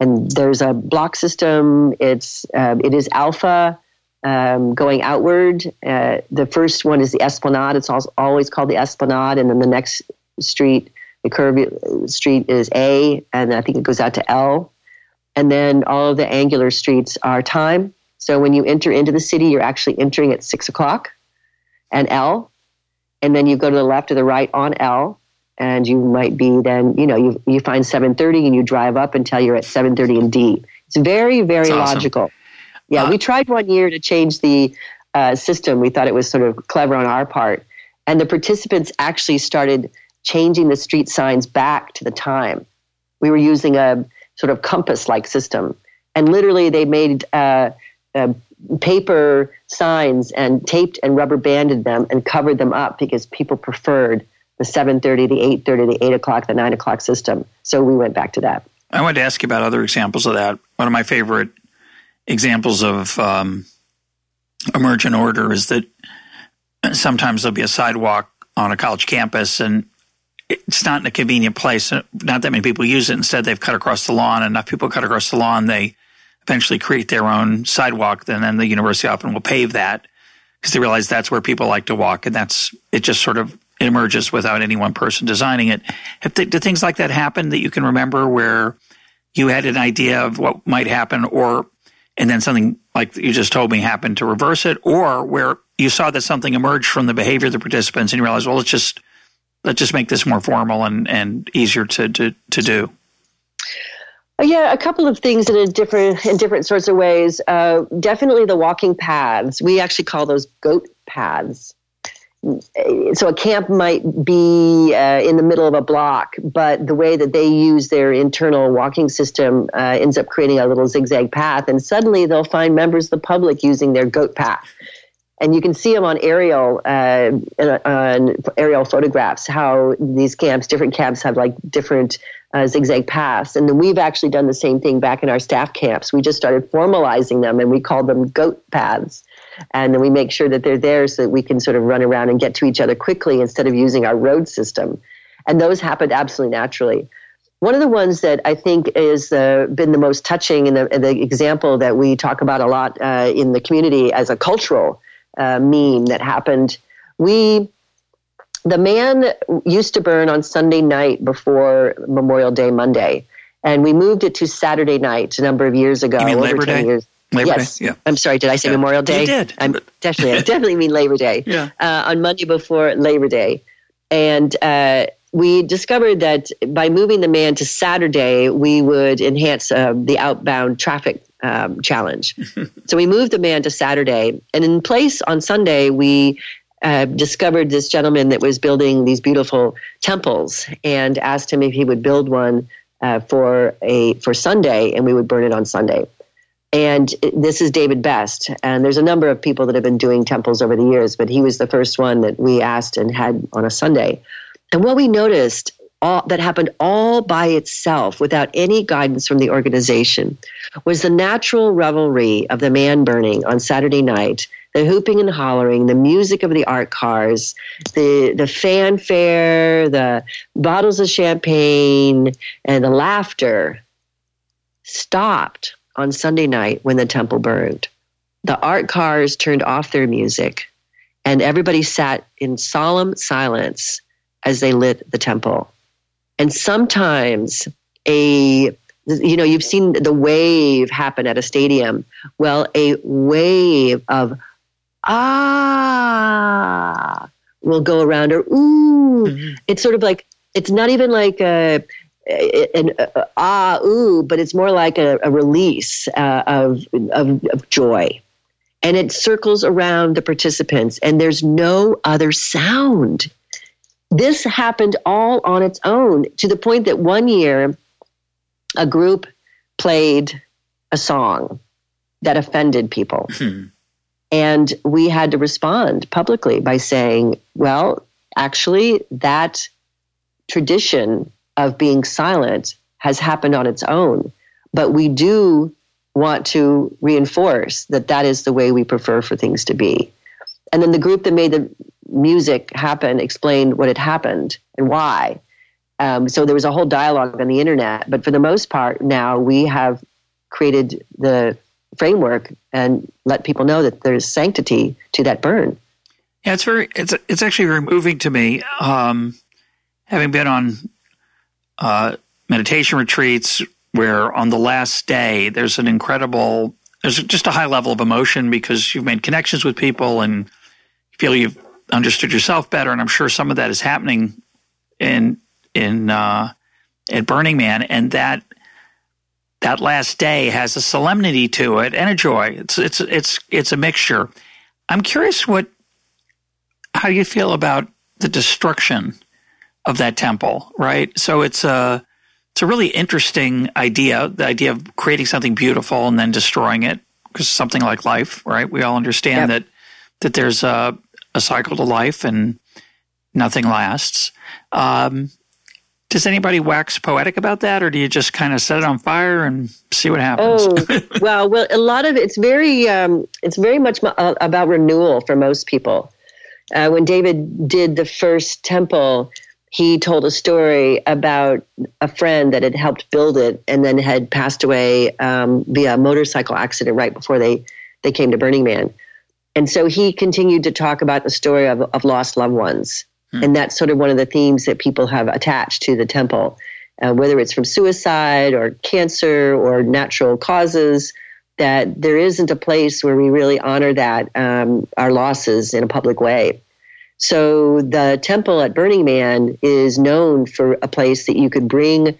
and there's a block system. It's uh, it is alpha. Um, going outward, uh, the first one is the Esplanade. It's always called the Esplanade, and then the next street, the curve uh, street, is A, and I think it goes out to L. And then all of the angular streets are time, so when you enter into the city, you're actually entering at six o'clock and L. And then you go to the left or the right on L. And you might be then, you know, you, you find 730 and you drive up until you're at 730 and D. It's very, very awesome. logical. Yeah, uh, we tried one year to change the uh, system. We thought it was sort of clever on our part. And the participants actually started changing the street signs back to the time. We were using a sort of compass like system. And literally, they made uh, uh, paper signs and taped and rubber banded them and covered them up because people preferred the 7.30 the 8.30 the 8 o'clock the 9 o'clock system so we went back to that i wanted to ask you about other examples of that one of my favorite examples of um, emergent order is that sometimes there'll be a sidewalk on a college campus and it's not in a convenient place. Not that many people use it. Instead, they've cut across the lawn. Enough people cut across the lawn, they eventually create their own sidewalk, then, then the university often will pave that because they realize that's where people like to walk, and that's it. Just sort of emerges without any one person designing it. Th- do things like that happen that you can remember where you had an idea of what might happen, or and then something like you just told me happened to reverse it, or where you saw that something emerged from the behavior of the participants and you realized, well, let's just let's just make this more formal and, and easier to, to, to do. Yeah, a couple of things in a different in different sorts of ways. Uh, definitely the walking paths. We actually call those goat paths. So a camp might be uh, in the middle of a block, but the way that they use their internal walking system uh, ends up creating a little zigzag path, and suddenly they'll find members of the public using their goat path and you can see them on aerial uh, on aerial photographs how these camps different camps have like different uh, zigzag paths. And then we've actually done the same thing back in our staff camps. We just started formalizing them and we call them goat paths. And then we make sure that they're there so that we can sort of run around and get to each other quickly instead of using our road system. And those happened absolutely naturally. One of the ones that I think has uh, been the most touching and the, the, example that we talk about a lot uh, in the community as a cultural uh, meme that happened. We, the man used to burn on Sunday night before Memorial Day Monday, and we moved it to Saturday night a number of years ago. You mean Labor Day? Years. Labor yes. Day? Yeah. I'm sorry. Did I say yeah. Memorial Day? You did. I'm definitely. I definitely mean Labor Day. Yeah. Uh, on Monday before Labor Day, and uh, we discovered that by moving the man to Saturday, we would enhance uh, the outbound traffic um, challenge. so we moved the man to Saturday, and in place on Sunday, we uh, discovered this gentleman that was building these beautiful temples, and asked him if he would build one uh, for a for Sunday, and we would burn it on Sunday. And this is David Best, and there's a number of people that have been doing temples over the years, but he was the first one that we asked and had on a Sunday. And what we noticed all, that happened all by itself without any guidance from the organization was the natural revelry of the man burning on Saturday night, the hooping and hollering, the music of the art cars, the, the fanfare, the bottles of champagne, and the laughter stopped on Sunday night when the temple burned. The art cars turned off their music, and everybody sat in solemn silence as they lit the temple. And sometimes a you know, you've seen the wave happen at a stadium. Well, a wave of ah will go around or ooh. Mm-hmm. It's sort of like it's not even like a, an ah ooh, but it's more like a, a release uh, of, of, of joy. and it circles around the participants, and there's no other sound. This happened all on its own to the point that one year a group played a song that offended people. Hmm. And we had to respond publicly by saying, well, actually, that tradition of being silent has happened on its own. But we do want to reinforce that that is the way we prefer for things to be. And then the group that made the music happened explained what had happened and why. Um, so there was a whole dialogue on the internet. But for the most part, now we have created the framework and let people know that there's sanctity to that burn. Yeah, it's very it's it's actually very moving to me. Um, having been on uh, meditation retreats where on the last day there's an incredible there's just a high level of emotion because you've made connections with people and you feel you've understood yourself better and I'm sure some of that is happening in in uh, at Burning Man and that that last day has a solemnity to it and a joy. It's it's it's it's a mixture. I'm curious what how you feel about the destruction of that temple right? So it's a it's a really interesting idea the idea of creating something beautiful and then destroying it because something like life right? We all understand yep. that that there's a, a, cycle to life and nothing lasts. Um, does anybody wax poetic about that or do you just kind of set it on fire and see what happens? Oh well well a lot of it's very um, it's very much uh, about renewal for most people. Uh, when david did the first temple he told a story about a friend that had helped build it and then had passed away um, via a motorcycle accident right before they, they came to Burning Man. And so he continued to talk about the story of, of lost loved ones. Hmm. And that's sort of one of the themes that people have attached to the temple, uh, whether it's from suicide or cancer or natural causes, that there isn't a place where we really honor that, um, our losses in a public way. So the temple at Burning Man is known for a place that you could bring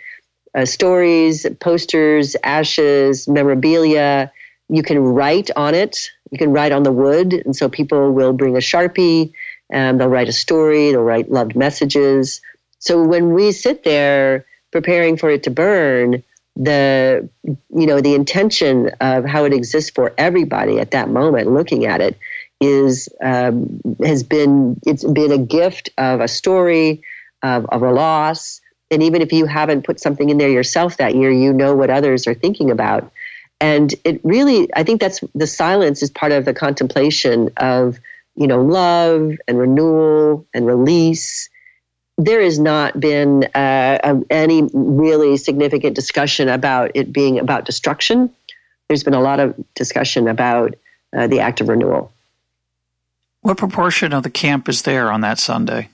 uh, stories, posters, ashes, memorabilia. You can write on it. You can write on the wood, and so people will bring a sharpie. and they'll write a story. They'll write loved messages. So when we sit there preparing for it to burn, the you know the intention of how it exists for everybody at that moment, looking at it, is um, has been it's been a gift of a story of, of a loss and even if you haven't put something in there yourself that year you know what others are thinking about and it really i think that's the silence is part of the contemplation of you know love and renewal and release there has not been uh, any really significant discussion about it being about destruction there's been a lot of discussion about uh, the act of renewal what proportion of the camp is there on that Sunday?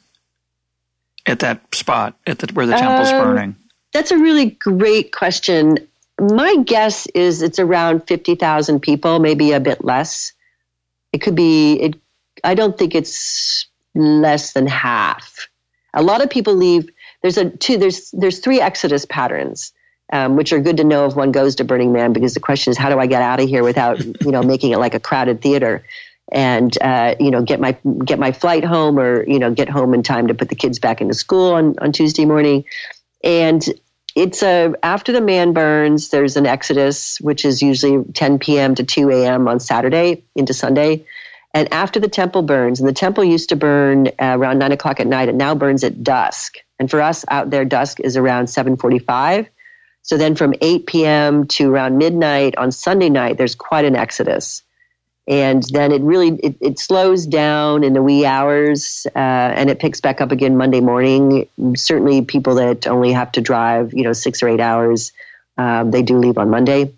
At that spot, at the, where the temple's um, burning? That's a really great question. My guess is it's around 50,000 people, maybe a bit less. It could be, it, I don't think it's less than half. A lot of people leave. There's a two. There's there's three exodus patterns, um, which are good to know if one goes to Burning Man because the question is how do I get out of here without you know making it like a crowded theater and uh, you know get my get my flight home or you know get home in time to put the kids back into school on, on Tuesday morning. And it's a after the man burns, there's an exodus, which is usually 10 p.m. to 2 a.m. on Saturday into Sunday. And after the temple burns, and the temple used to burn uh, around nine o'clock at night, it now burns at dusk. And for us out there, dusk is around 7:45. So then, from 8 p.m. to around midnight on Sunday night, there's quite an exodus and then it really it, it, slows down in the wee hours uh, and it picks back up again monday morning. Certainly people that only have to drive you know six or eight hours um, they do leave on monday.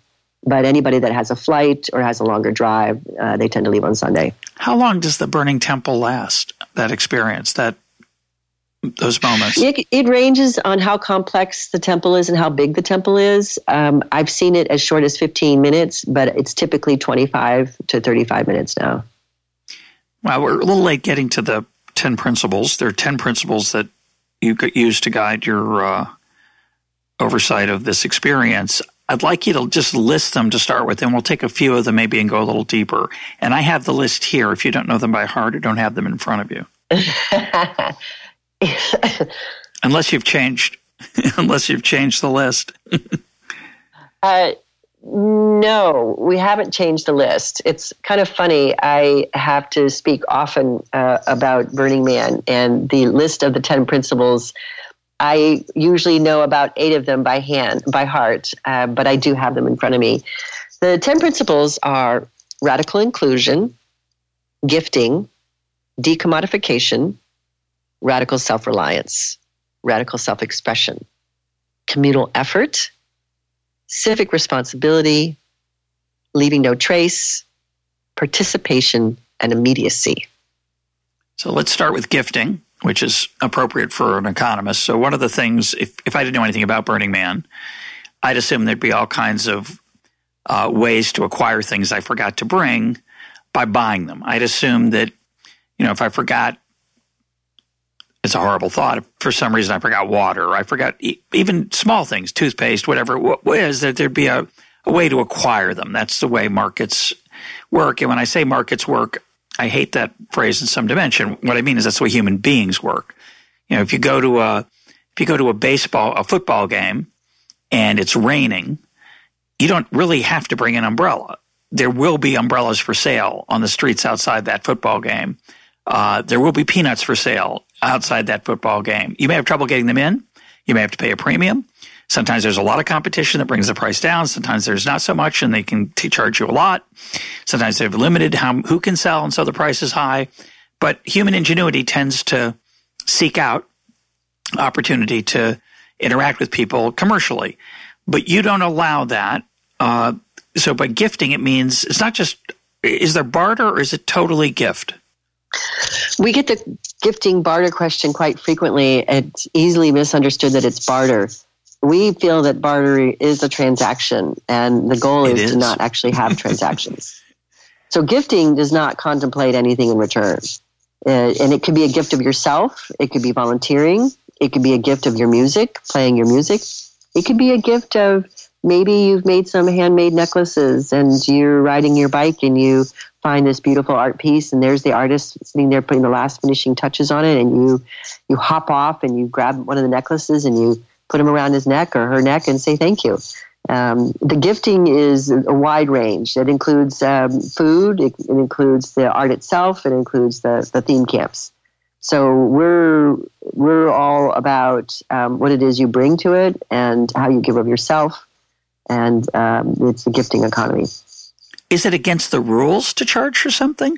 But anybody that has a flight or has a longer drive uh, they tend to leave on sunday. How long does the burning temple last that experience that those moments? It, it, ranges on how complex the temple is and how big the temple is. Um, I've seen it as short as 15 minutes, but it's typically 25 to 35 minutes now. Wow, we're a little late getting to the 10 principles. There are 10 principles that you could use to guide your uh, oversight of this experience. I'd like you to just list them to start with, and we'll take a few of them maybe and go a little deeper. And I have the list here. If you don't know them by heart or don't have them in front of you, unless you've changed, unless you've changed the list. uh, no, we haven't changed the list. It's kind of funny. I have to speak often uh, about Burning Man and the list of the 10 principles. I usually know about eight of them by hand, by heart, uh, but I do have them in front of me. The 10 principles are radical inclusion, gifting, decommodification, radical self reliance, radical self expression, communal effort, civic responsibility, leaving no trace, participation, and immediacy. So let's start with gifting, which is appropriate for an economist. So, one of the things, if, if I didn't know anything about Burning Man, I'd assume there'd be all kinds of uh, ways to acquire things I forgot to bring by buying them. I'd assume that, you know, if I forgot it's a horrible thought. For some reason I forgot water, I forgot even small things, toothpaste, whatever it was, that there'd be a, a way to acquire them. That's the way markets work. And when I say markets work, I hate that phrase in some dimension. What I mean is that's the way human beings work. You know, if you go to a if you go to a baseball, a football game, and it's raining, you don't really have to bring an umbrella. There will be umbrellas for sale on the streets outside that football game. Uh, there will be peanuts for sale outside that football game. You may have trouble getting them in. You may have to pay a premium. Sometimes there's a lot of competition that brings the price down. Sometimes there's not so much and they can t- charge you a lot. Sometimes they've limited how, who can sell and so the price is high. But human ingenuity tends to seek out opportunity to interact with people commercially. But you don't allow that. Uh, so by gifting, it means it's not just, is there barter or is it totally gift? We get the gifting barter question quite frequently. It's easily misunderstood that it's barter. We feel that barter is a transaction, and the goal is, is, to not actually have transactions. So, gifting does not contemplate anything in return. Uh, and it could be a gift of yourself, it could be volunteering, it could be a gift of your music, playing your music, it could be a gift of maybe you've made some handmade necklaces and you're riding your bike and you find this beautiful art piece and there's the artist sitting there putting the last finishing touches on it and you you hop off and you grab one of the necklaces and you put them around his neck or her neck and say thank you. Um, the gifting is a wide range. It includes um, food it, it, includes the art itself it includes the, the theme camps. So we're we're all about um, what it is you bring to it and how you give of yourself and um, it's the gifting economy is it against the rules to charge for something?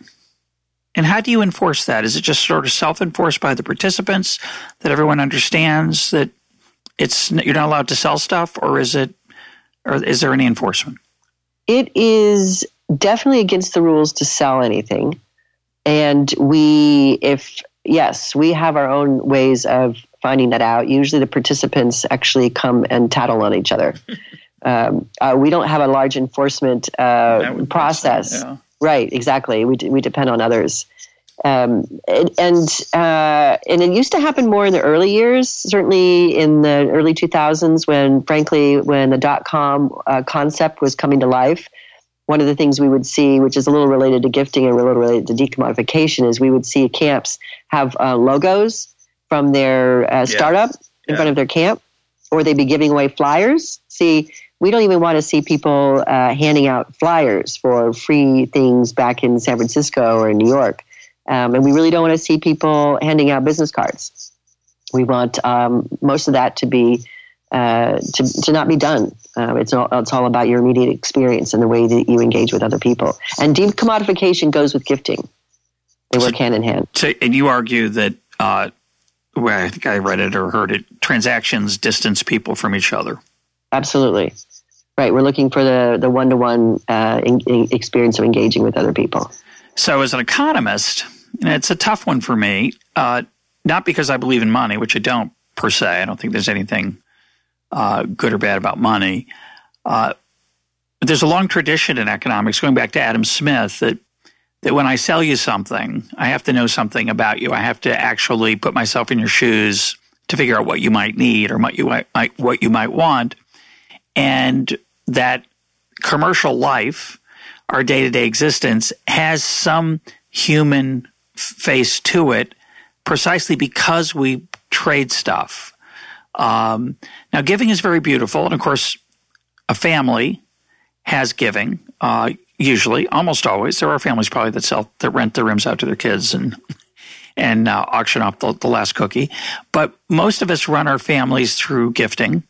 And how do you enforce that? Is it just sort of self enforced by the participants that everyone understands that it's you're not allowed to sell stuff, or is it, or is there any enforcement? It is definitely against the rules to sell anything, and we, if yes, we have our own ways of finding that out. Usually, the participants actually come and tattle on each other. um, uh, we don't have a large enforcement uh, process. Yeah. Right, exactly. We, we depend on others. Um, and and, uh, and it used to happen more in the early years, certainly in the early 2000s, when frankly, when the dot com uh, concept was coming to life. One of the things we would see, which is a little related to gifting and a little related to decommodification, is we would see camps have uh, logos from their uh, startup yeah. in yeah. front of their camp, or they'd be giving away flyers. See, we don't even want to see people uh, handing out flyers for free things back in San Francisco or in New York. Um, and we really don't want to see people handing out business cards. We want um, most of that to be uh, to, to not be done. Uh, it's all it's all about your immediate experience and the way that you engage with other people. And decommodification goes with gifting; they work so, hand in hand. So, and you argue that. Uh, well, I think I read it or heard it. Transactions distance people from each other. Absolutely. Right. We're looking for the, the one-to-one uh, in, in experience of engaging with other people. So as an economist, it's a tough one for me, uh, not because I believe in money, which I don't per se. I don't think there's anything uh, good or bad about money. Uh, but there's a long tradition in economics, going back to Adam Smith, that that when I sell you something, I have to know something about you. I have to actually put myself in your shoes to figure out what you might need or what you might, what you might want. And that commercial life, our day to day existence, has some human face to it precisely because we trade stuff. Um, now, giving is very beautiful. And of course, a family has giving. Uh, usually, almost always, there are families probably that sell that rent their rooms out to their kids and and uh, auction off the, the, last cookie. But most of us run our families through gifting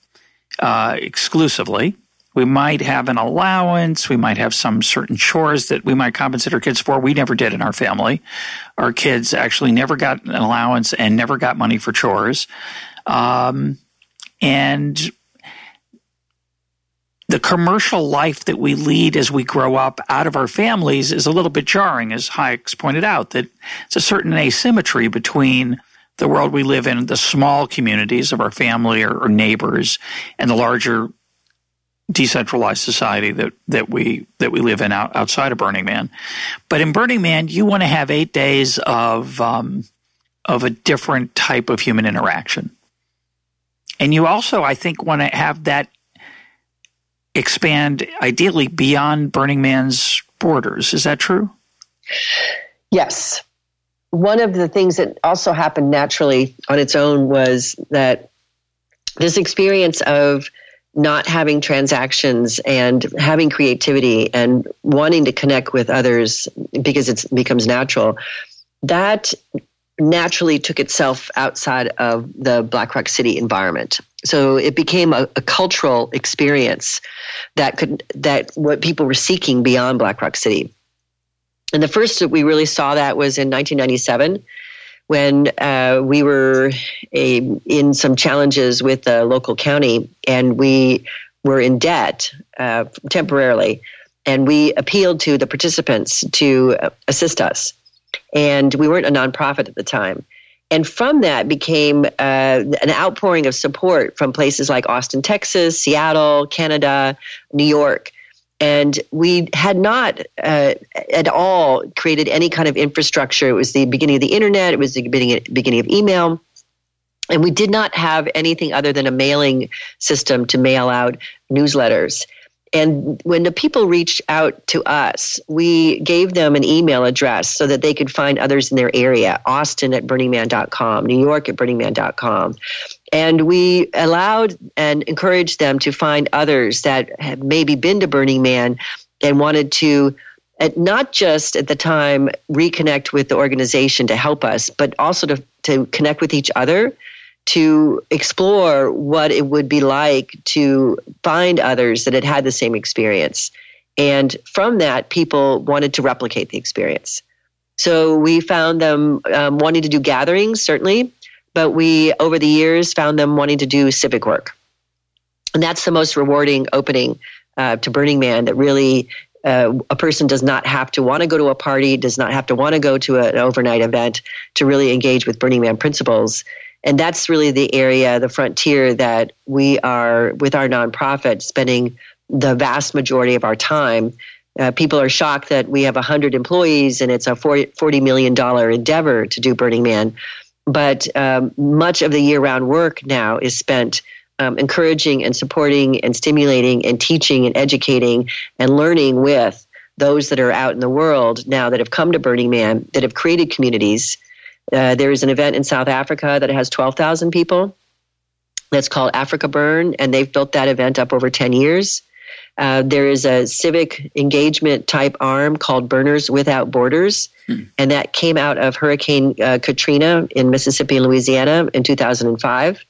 uh, exclusively. We might have an allowance. We might have some certain chores that we might compensate our kids for. We never did in our family. Our kids actually never got an allowance and never got money for chores. Um, and the commercial life that we lead as we grow up out of our families is a little bit jarring, as Hayek's pointed out, that it's a certain asymmetry between the world we live in, the small communities of our family or, or neighbors, and the larger decentralized society that, that we that we live in out, outside of Burning Man. But in Burning Man, you want to have eight days of um, of a different type of human interaction. And you also, I think, want to have that expand ideally beyond Burning Man's borders. Is that true? Yes. One of the things that also happened naturally on its own was that this experience of not having transactions and having creativity and wanting to connect with others because it becomes natural that naturally took itself outside of the Black Rock City environment. So it became a, a, cultural experience that could that what people were seeking beyond Black Rock City. And the first that we really saw that was in 1997 when uh, we were a, in some challenges with the local county and we were in debt uh, temporarily. And we appealed to the participants to assist us and we weren't a nonprofit at the time. And from that became uh, an outpouring of support from places like Austin, Texas, Seattle, Canada, New York. And we had not uh, at all created any kind of infrastructure. It was the beginning of the internet, it was the beginning, beginning of email. And we did not have anything other than a mailing system to mail out newsletters. And when the people reached out to us, we gave them an email address so that they could find others in their area Austin at burningman.com, New York at burningman.com. And we allowed and encouraged them to find others that had maybe been to Burning Man and wanted to not just at the time reconnect with the organization to help us, but also to, to connect with each other to explore what it would be like to find others that had had the same experience. And from that, people wanted to replicate the experience. So we found them um, wanting to do gatherings, certainly, but we, over the years, found them wanting to do civic work. And that's the most rewarding opening uh, to Burning Man that really uh, a person does not have to want to go to a party, does not have to want to go to a, an overnight event to really engage with Burning Man principles. And that's really the area, the frontier that we are, with our nonprofit, spending the vast majority of our time. Uh, people are shocked that we have 100 employees and it's a $40 million endeavor to do Burning Man. But um, much of the year round work now is spent um, encouraging and supporting and stimulating and teaching and educating and learning with those that are out in the world now that have come to Burning Man, that have created communities uh, there is an event in South Africa that has 12,000 people that's called AfrikaBurn, and they've built that event up over 10 years. Uh, there is a civic engagement type arm called Burners Without Borders, hmm. and that came out of Hurricane uh, Katrina in Mississippi and Louisiana in 2005.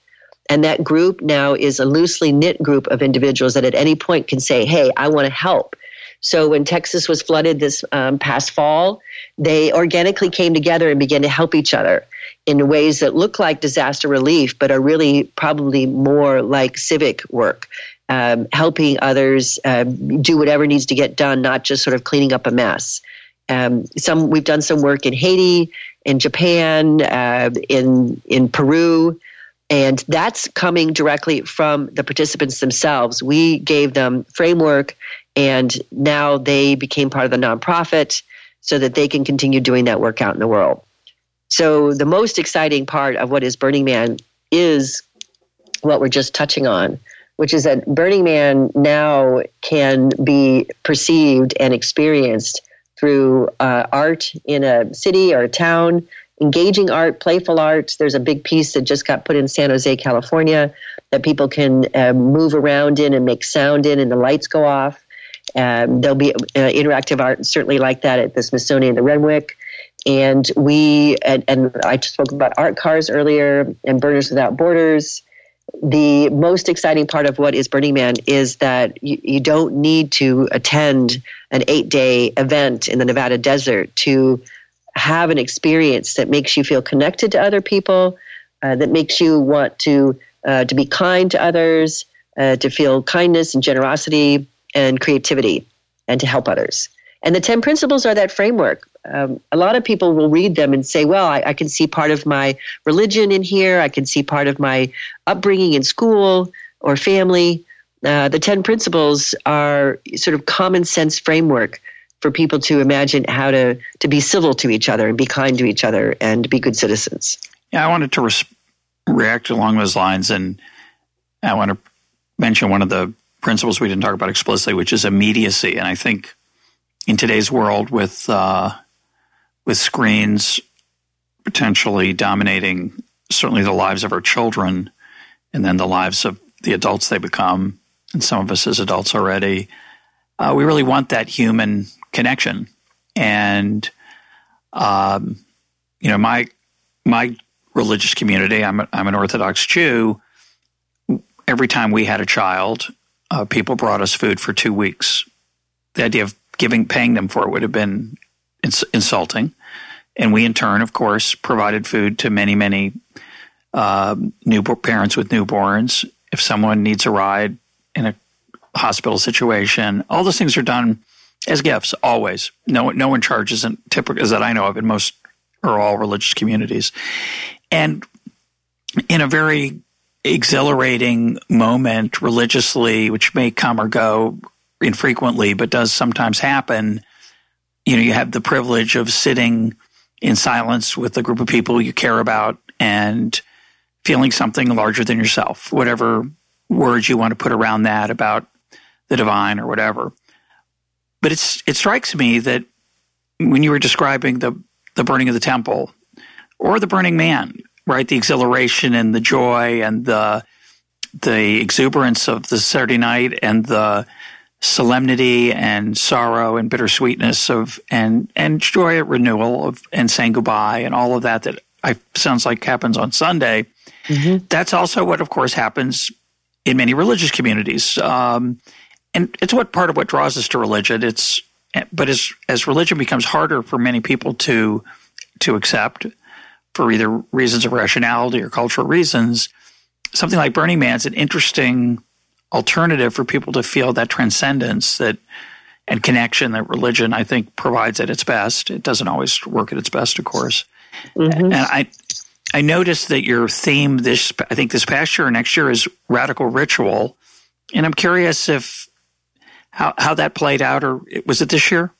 And that group now is a loosely knit group of individuals that at any point can say, Hey, I want to help. So when Texas was flooded this um, past fall, they organically came together and began to help each other in ways that look like disaster relief, but are really probably more like civic work. Um, helping others uh, do whatever needs to get done, not just sort of cleaning up a mess. Um, some we've done some work in Haiti, in Japan, uh, in in Peru, and that's coming directly from the participants themselves. We gave them framework and now they became part of the nonprofit so that they can continue doing that work out in the world. So the most exciting part of what is Burning Man is what we're just touching on. Which is that Burning Man now can be perceived and experienced through uh, art in a city or a town, engaging art, playful art. There's a big piece that just got put in San Jose, California, that people can uh, move around in and make sound in, and the lights go off. Um, there'll be uh, interactive art, certainly like that at the Smithsonian, the Renwick. And we, and, and I spoke about art cars earlier and Burners Without Borders. The most exciting part of what is Burning Man is that you, you don't need to attend an eight day event in the Nevada desert to have an experience that makes you feel connected to other people, uh, that makes you want to uh, to be kind to others, uh, to feel kindness and generosity and creativity, and to help others. And the 10 principles are that framework. Um, a lot of people will read them and say, well, I, I, can see part of my religion in here. I can see part of my upbringing in school or family. Uh, the 10 principles are sort of common sense framework for people to imagine how to, to be civil to each other and be kind to each other and be good citizens. Yeah, I wanted to res- react along those lines. And I want to mention one of the principles we didn't talk about explicitly, which is immediacy. And I think in today's world with uh, with screens potentially dominating certainly the lives of our children and then the lives of the adults they become, and some of us as adults already, uh, we really want that human connection. And um, you know, my my religious community, I'm a, I'm an Orthodox Jew. Every time we had a child, uh, people brought us food for two weeks. The idea of giving paying them for it would have been ins- insulting. And we, in turn, of course, provided food to many, many uh, new parents with newborns. If someone needs a ride in a hospital situation, all those things are done as gifts always. No, no one charges, and typical as that I know of in most or all religious communities. And in a very exhilarating moment religiously, which may come or go infrequently, but does sometimes happen. You know, you have the privilege of sitting in silence with a group of people you care about and feeling something larger than yourself, whatever words you want to put around that about the divine or whatever. But it's it strikes me that when you were describing the the burning of the temple or the burning man, right? The exhilaration and the joy and the the exuberance of the Saturday night and the solemnity and sorrow and bittersweetness of and and joy at renewal of and saying goodbye and all of that that I sounds like happens on Sunday. Mm-hmm. That's also what, of course, happens in many religious communities, um, and it's what part of what draws us to religion. It's but as as religion becomes harder for many people to to accept for either reasons of rationality or cultural reasons, something like Burning Man is an interesting alternative for people to feel that transcendence that and connection that religion I think provides at its best. It doesn't always work at its best, of course. Mm-hmm. And I I noticed that your theme this I think this past year or next year is radical ritual, and I'm curious if how how that played out or was it this year?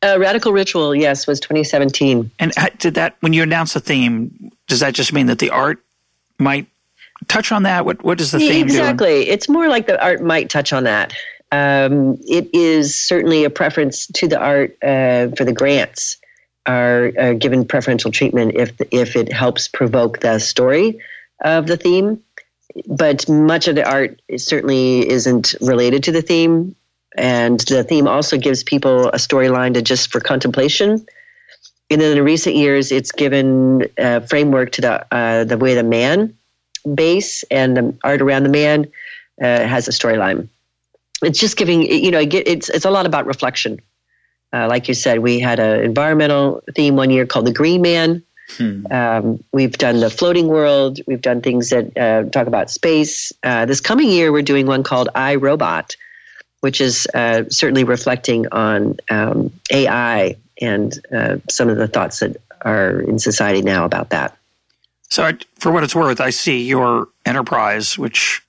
Uh, radical ritual, yes, was 2017. And did that when you announced the theme? Does that just mean that the art might touch on that? What what does the theme exactly? Doing? It's more like the art might touch on that. Um, it is certainly a preference to the art uh, for the grants are uh, given preferential treatment if if it helps provoke the story of the theme. But much of the art certainly isn't related to the theme, and the theme also gives people a storyline to just for contemplation. And then in recent years, it's given a framework to the uh, the way the man base and the art around the man uh, has a storyline. It's just giving, you know, it's it's a lot about reflection. Uh, like you said, we had an environmental theme one year called the Green Man. Hmm. Um, we've done the floating world. We've done things that uh, talk about space. Uh, this coming year, we're doing one called I Robot, which is uh, certainly reflecting on um, AI and uh, some of the thoughts that are in society now about that. So, I, for what it's worth, I see your enterprise, which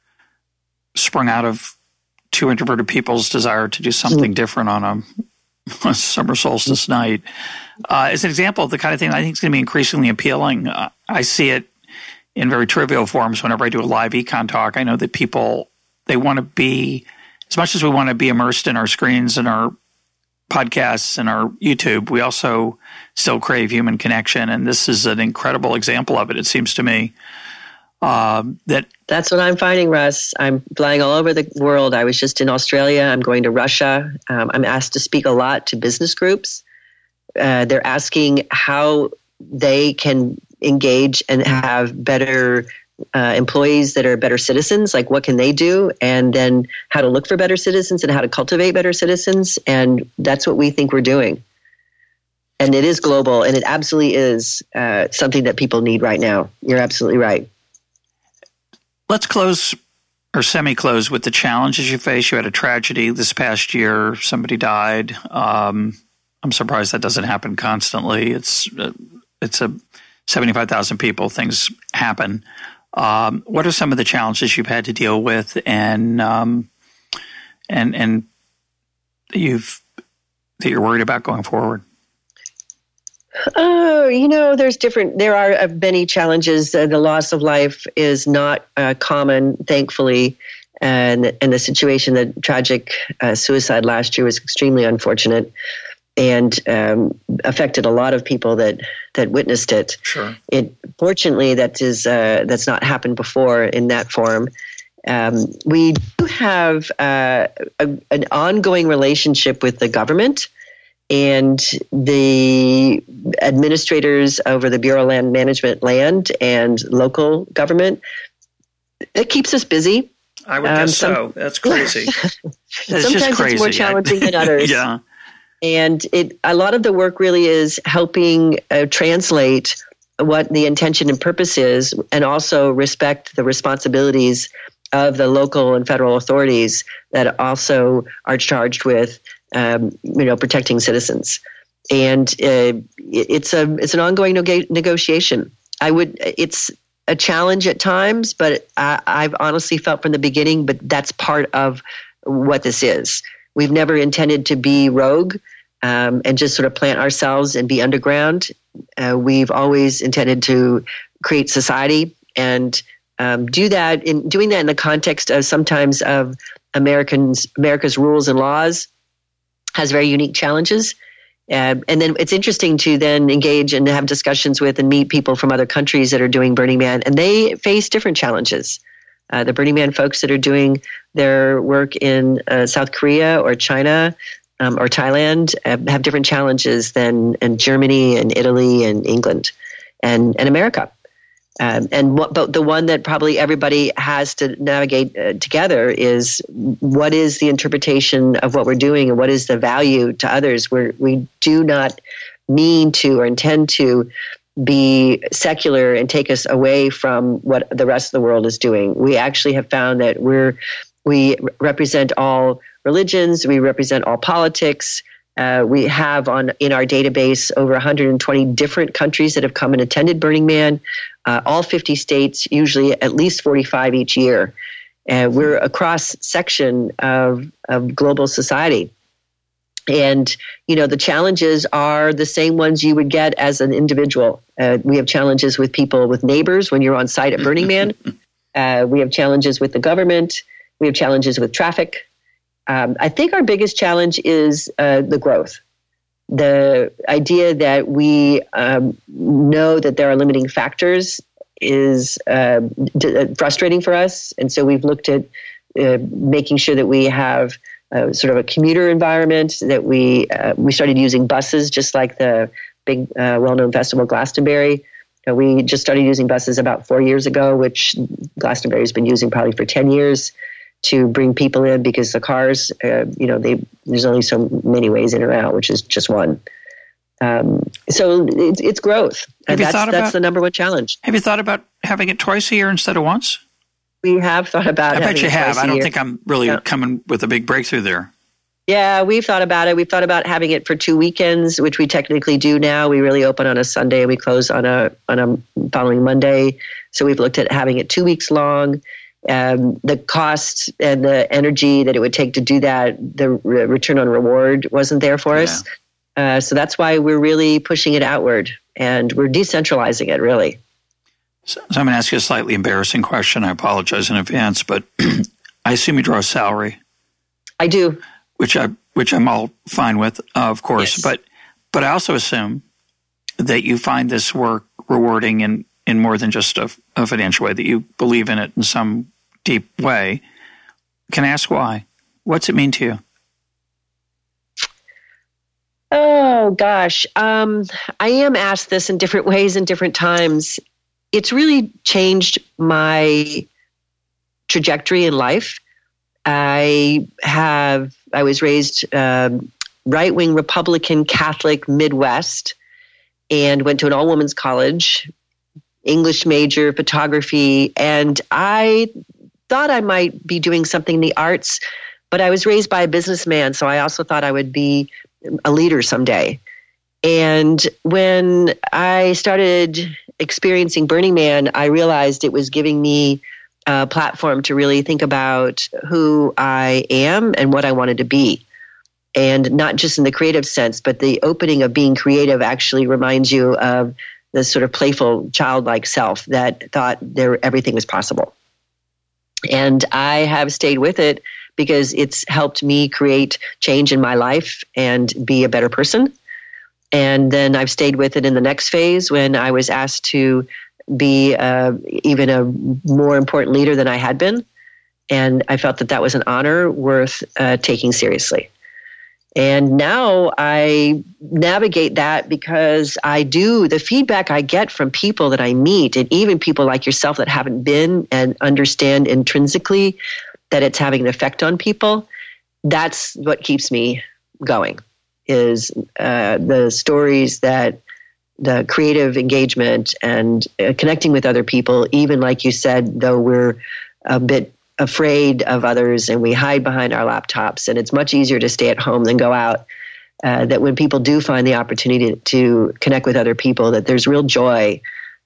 sprung out of two introverted people's desire to do something mm. different on a, a, summer solstice night, uh, as an example of the kind of thing I think is going to be increasingly appealing. Uh, I see it in very trivial forms whenever I do a live econ talk. I know that people they want to be, as much as we want to be immersed in our screens and our podcasts and our YouTube, we also still crave human connection. And this is an incredible example of it, it seems to me. Um, that that's what I'm finding, Russ. I'm flying all over the world. I was just in Australia. I'm going to Russia. Um, I'm asked to speak a lot to business groups. Uh, they're asking how they can engage and have better uh, employees that are better citizens like what can they do and then how to look for better citizens and how to cultivate better citizens and that's what we think we're doing and it is global and it absolutely is uh, something that people need right now. You're absolutely right. Let's close or semi-close with the challenges you face. You had a tragedy this past year. Somebody died. Um, i'm surprised that doesn't happen constantly. It's uh, it's a 75,000 people things happen. Um, what are some of the challenges you've had to deal with, and um, and and you've that you're worried about going forward? Oh, you know, there's different. There are uh, many challenges. Uh, the loss of life is not uh, common, thankfully, and and the situation, the tragic uh, suicide last year was extremely unfortunate and um, affected a lot of people that that witnessed it. Sure. It fortunately that is uh, that's not happened before in that form. Um, we do have uh, a, an ongoing relationship with the government and the administrators over the Bureau of Land Management, land and local government. It keeps us busy. I would guess um, some, so. That's crazy. Sometimes crazy. it's more challenging than others. yeah and it a lot of the work really is helping uh, translate what the intention and purpose is and also respect the responsibilities of the local and federal authorities that also are charged with um, you know protecting citizens. And uh, it's a it's an ongoing neg- negotiation. I would it's a challenge at times but I, i've honestly felt from the beginning but that's part of what this is. We've never intended to be rogue um, and just sort of plant ourselves and be underground. Uh, we've always intended to create society and um, do that in doing that in the context of sometimes of Americans America's rules and laws has very unique challenges. Uh, and then it's interesting to then engage and have discussions with and meet people from other countries that are doing Burning Man, and they face different challenges. Uh, the Burning Man folks that are doing their work in uh, South Korea or China um, or Thailand uh, have different challenges than in Germany and Italy and England and, and America. Um, and what, but the one that probably everybody has to navigate uh, together is what is the interpretation of what we're doing and what is the value to others. We're, we do not mean to or intend to be secular and take us away from what the rest of the world is doing. We actually have found that we're we represent all religions, we represent all politics. Uh, we have on in our database over 120 different countries that have come and attended Burning Man, uh, all 50 states, usually at least 45 each year. Uh, we're a cross section of, of global society. And, you know, the challenges are the same ones you would get as an individual. Uh, we have challenges with people, with neighbors when you're on site at Burning Man. Uh, we have challenges with the government. We have challenges with traffic. Um, I think our biggest challenge is uh, the growth. The idea that we um, know that there are limiting factors is uh, d- frustrating for us. And so we've looked at uh, making sure that we have uh, sort of a commuter environment that we uh, we started using buses just like the big uh, well-known festival Glastonbury. Uh, we just started using buses about four years ago, which Glastonbury has been using probably for ten years to bring people in because the cars, uh, you know, they there's only so many ways in or out, which is just one. Um, so it's, it's growth, and that's about, that's the number one challenge. Have you thought about having it twice a year instead of once? we have thought about. It. I bet you have. I don't year. think I'm really yeah. coming with a big breakthrough there. Yeah, we've thought about it. We've thought about having it for two weekends, which we technically do now. We really open on a Sunday and we close on a on a following Monday. So we've looked at having it two weeks long. Um, the cost and the energy that it would take to do that, the re- return on reward wasn't there for yeah. us. Uh, so that's why we're really pushing it outward and we're decentralizing it really. So, so I'm going to ask you a slightly embarrassing question. I apologize in advance, but I, assume you draw a salary. I do, which I which I'm all fine with, uh, of course. Yes. But but I also assume that you find this work rewarding in in more than just a, a financial way. That you believe in it in some deep way. Can I ask why? What's it mean to you? Oh gosh, um, I am asked this in different ways and different times. It's really changed my trajectory in life. I have I was raised um, right wing Republican Catholic Midwest, and went to an all women's college, English major, photography, and I thought I might be doing something in the arts, but I was raised by a businessman, so I also thought I would be a leader someday. And when I started experiencing Burning Man, I realized it was giving me a platform to really think about who I am and what I wanted to be. And not just in the creative sense, but the opening of being creative actually reminds you of the sort of playful, childlike self that thought there everything was possible. And I have stayed with it because it's helped me create change in my life and be a better person. And then I've stayed with it in the next phase when I was asked to be uh, even a more important leader than I had been. And I felt that that was an honor worth uh, taking seriously. And now I navigate that because I do the feedback I get from people that I meet, and even people like yourself that haven't been and understand intrinsically that it's having an effect on people, that's what keeps me going. Is uh, the stories that the creative engagement and uh, connecting with other people, even like you said, though we're a bit afraid of others and we hide behind our laptops, and it's much easier to stay at home than go out. Uh, that when people do find the opportunity to, connect with other people, that there's real joy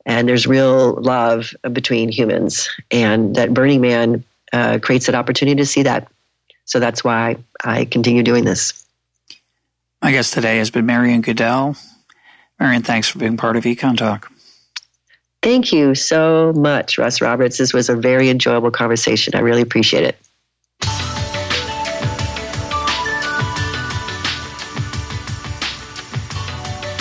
and there's real love between humans, and that Burning Man uh, creates that opportunity to see that. So that's why I continue doing this. My guest today has been Marian Goodell. Marian thanks for being part of Econ Talk. Thank you so much, Russ Roberts. This was a very enjoyable conversation. I really appreciate it.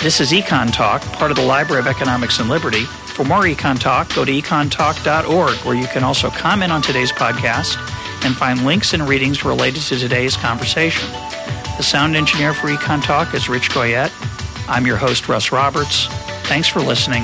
This is Econ Talk, part of the Library of Economics and Liberty. For more Econ Talk, go to econtalk.org, where you can also comment on today's podcast and find links and readings related to today's conversation. The sound engineer for Econ Talk is Rich Goyette. I'm your host, Russ Roberts. Thanks for listening.